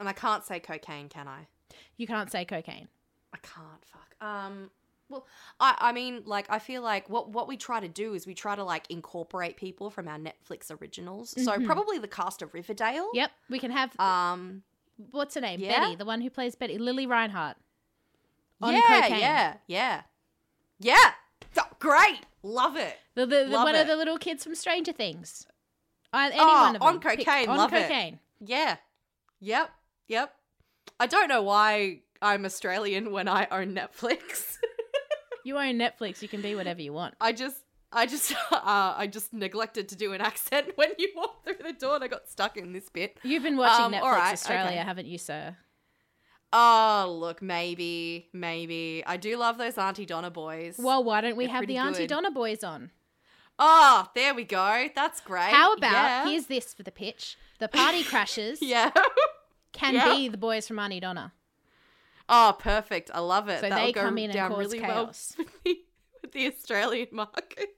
And I can't say cocaine, can I? You can't say cocaine. I can't. Fuck. Um. Well, I I mean, like, I feel like what what we try to do is we try to like incorporate people from our Netflix originals. So Mhm. probably the cast of Riverdale. Yep, we can have. Um. what's her name? yeah? Betty, the one who plays Betty, Lili Reinhart. On yeah. cocaine. Yeah. Yeah. Yeah. Oh, great. Love it. The, the, the Love one it. of the little kids from Stranger Things. Uh, any Oh, one of them. on Pick- cocaine, on love it. cocaine. Yeah. Yep. Yep. I don't know why I'm Australian when I own Netflix. You own Netflix. You can be whatever you want. I just. I just, uh, I just neglected to do an accent when you walked through the door, and I got stuck in this bit. You've been watching Um, Netflix right, Australia, okay. haven't you, sir? Oh, look, maybe, maybe. I do love those Aunty Donna boys. Well, why don't we They're have the Aunty good. Donna boys on? oh, there we go. That's great. How about yeah. here's this for the pitch: the party crashes. yeah. Can Yeah. be the boys from Aunty Donna. Oh, perfect. I love it. So That'll they come in and down cause really chaos. well with the, with the Australian market.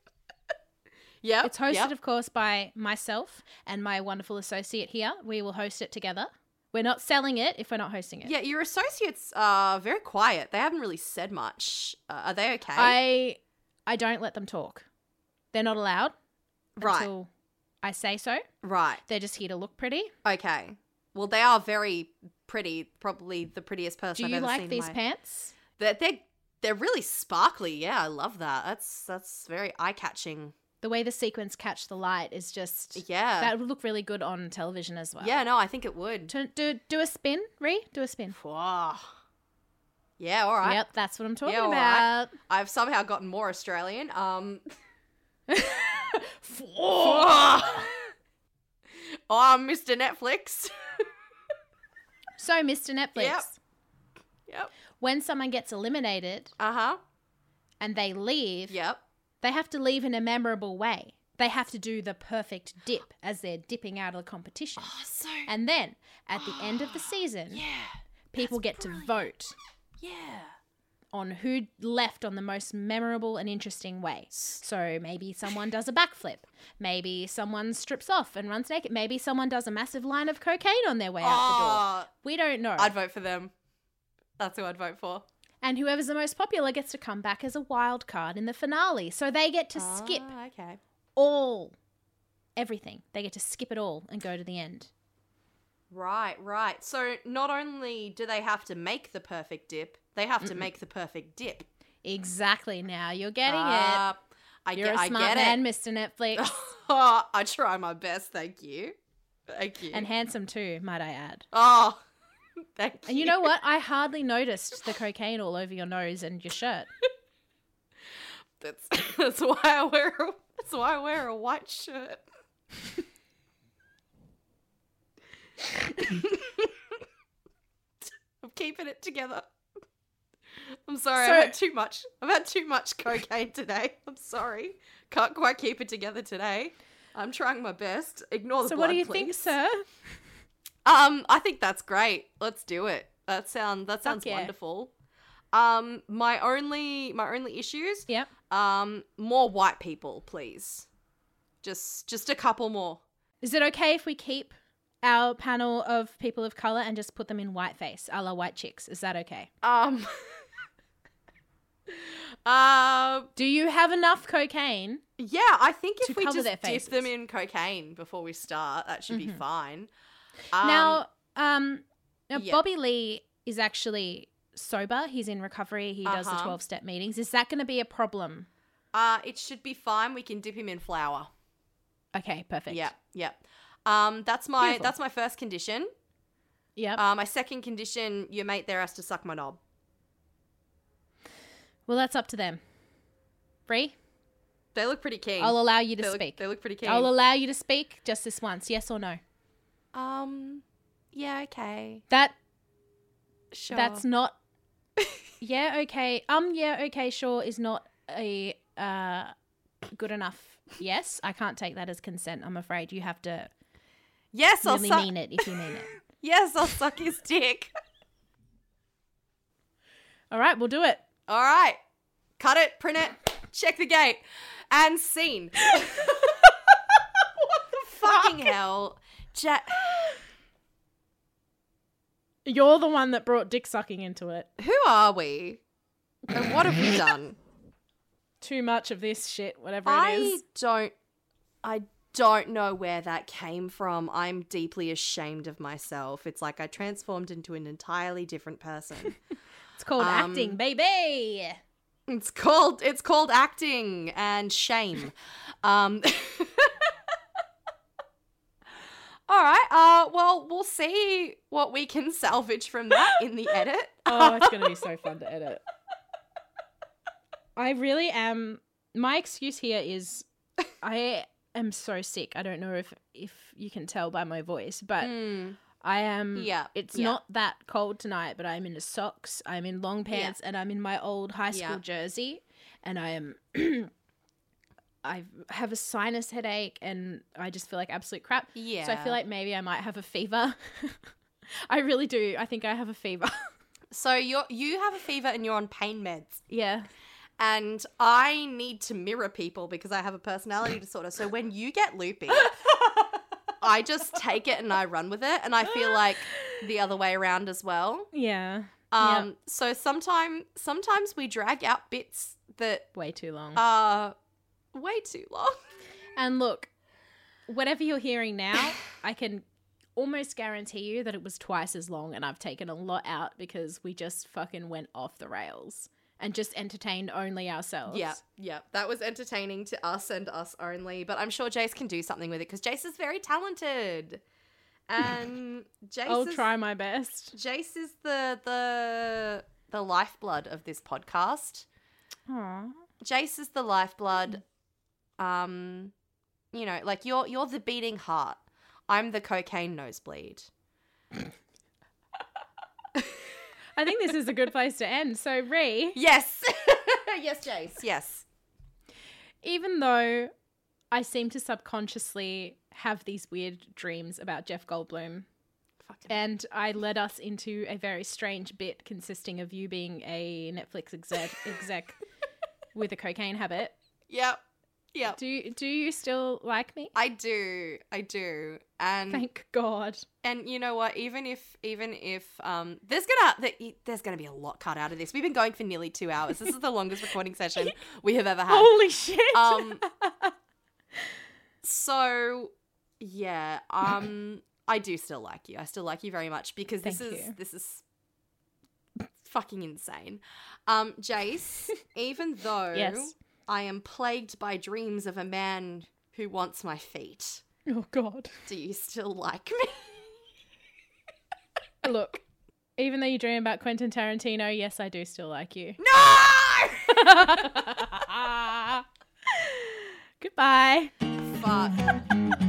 yeah. It's hosted, yep. of course, by myself and my wonderful associate here. We will host it together. We're not selling it if we're not hosting it. Yeah, your associates are very quiet. They haven't really said much. Uh, are they okay? I I don't let them talk. They're not allowed right, until I say so. right. They're just here to look pretty. Okay. Well, they are very pretty. Probably the prettiest person Do I've you ever like seen. these my- pants? They're, they're they're really sparkly. Yeah, I love that. That's that's very eye catching. The way the sequins catch the light is just Yeah. that would look really good on television as well. yeah. No, I think it would. To, do do a spin, Ree. Do a spin. Wow. Yeah. All right. Yep, that's what I'm talking Yeah, all right. about. I've somehow gotten more Australian. Um. oh, oh, Mr. Netflix. So, Mr. Netflix, Yep. yep. when someone gets eliminated Uh huh. and they leave, Yep. they have to leave in a memorable way. They have to do the perfect dip as they're dipping out of the competition. Oh, so. And then at the end of the season, yeah. people get to vote Yeah. On who left on the most memorable and interesting way. So maybe someone does a backflip. Maybe someone strips off and runs naked. Maybe someone does a massive line of cocaine on their way out the door. Oh, We don't know. I'd vote for them. That's who I'd vote for. and whoever's the most popular gets to come back as a wild card in the finale. So they get to skip Ah, okay. all everything. They get to skip it all and go to the end. Right, right. So not only do they have to make the perfect dip, they have to make the perfect dip. Exactly. Now you're getting Ah, I it. You're get, a smart man, it. Mr. Netflix. I try my best. Thank you. Thank you. and handsome too, might I add. oh, thank you. And you know what? I hardly noticed the cocaine all over your nose and your shirt. That's that's why I wear a, that's why I wear a white shirt. I'm keeping it together. I'm sorry, So- I've had too much. I've had too much cocaine today. I'm sorry. Can't quite keep it together today. I'm trying my best. Ignore the So blood, what do you think, sir? Um, I think that's great. Let's do it. That sound that sounds yeah. wonderful. Um, my only my only issues Yep. um, more white people, please. Just just a couple more. Is it okay if we keep our panel of people of color and just put them in whiteface, a la white chicks? Is that okay? Um Uh Do you have enough cocaine? yeah, I think if we just dip them in cocaine before we start, that should be Mhm. fine. Um, now, um, now yeah. Bobby Lee is actually sober. He's in recovery. He does the Uh-huh. twelve step meetings. Is that going to be a problem? uh it should be fine. We can dip him in flour. Okay, perfect. Yeah, yeah. Um that's my Beautiful. that's my first condition. Yeah. Uh, my second condition, your mate there has to suck my knob. Well, that's up to them. Bree, They look pretty keen. I'll allow you to they look, speak. They look pretty keen. I'll allow you to speak just this once. Yes or no? um, yeah, okay, That sure. That's not. yeah. Okay. Um. Yeah. Okay. Sure. Is not a uh good enough. Yes. I can't take that as consent. I'm afraid you have to yes, I'll really suck. mean it if you mean it. Yes, I'll suck his dick. All right. We'll do it. All right, cut it, print it, check the gate, and scene. what the Fucking hell, Jack. You're the one that brought dick sucking into it. Who are we? And what have we done? Too much of this shit. Whatever it is. I don't. I don't know where that came from. I'm deeply ashamed of myself. It's like I transformed into an entirely different person. It's called um, acting, baby. It's called it's called acting and shame. Um All right. Uh well, we'll see what we can salvage from that in the edit. Oh, it's gonna be so fun to edit. I really am. My excuse here is, I am so sick. I don't know if if you can tell by my voice, but Mm, I am. Yeah, it's yeah. not that cold tonight, but I'm in socks. I'm in long pants, and I'm in my old high school Yeah. jersey, and I am. I have a sinus headache, and I just feel like absolute crap. yeah. So I feel like maybe I might have a fever. I really do. I think I have a fever. so you you have a fever and you're on pain meds. yeah. And I need to mirror people because I have a personality disorder. So when you get loopy, I just take it and I run with it, and I feel like the other way around as well. Yeah. Um, Yep. so sometimes sometimes we drag out bits that Way too long. are way too long. and look, whatever you're hearing now, I can almost guarantee you that it was twice as long and I've taken a lot out because we just fucking went off the rails and just entertained only ourselves. Yeah, yeah, that was entertaining to us and us only. But I'm sure Jase can do something with it because Jase is very talented, and Jase I'll is, try my best. Jase is the the the lifeblood of this podcast. Aw. Jase is the lifeblood. Um, you know, like you're you're the beating heart. I'm the cocaine nosebleed. I think this is a good place to end. So, Ree, Yes, yes, Jase. Yes. even though I seem to subconsciously have these weird dreams about Jeff Goldblum, Fucking and I led us into a very strange bit consisting of you being a Netflix exec, exec with a cocaine habit. yep, yep. Do you, do you still like me? I do, I do, and Thank God. and you know what? Even if even if um, there's gonna there's gonna be a lot cut out of this. We've been going for nearly two hours. This is the longest recording session we have ever had. Holy shit. Um, so yeah, um, I do still like you. I still like you very much because this Thank is you. this is fucking insane. Um, Jase, even though Yes. I am plagued by dreams of a man who wants my feet, oh God. do you still like me? Look, even though you dream about Quentin Tarantino, yes, I do still like you. No! Goodbye. Fuck.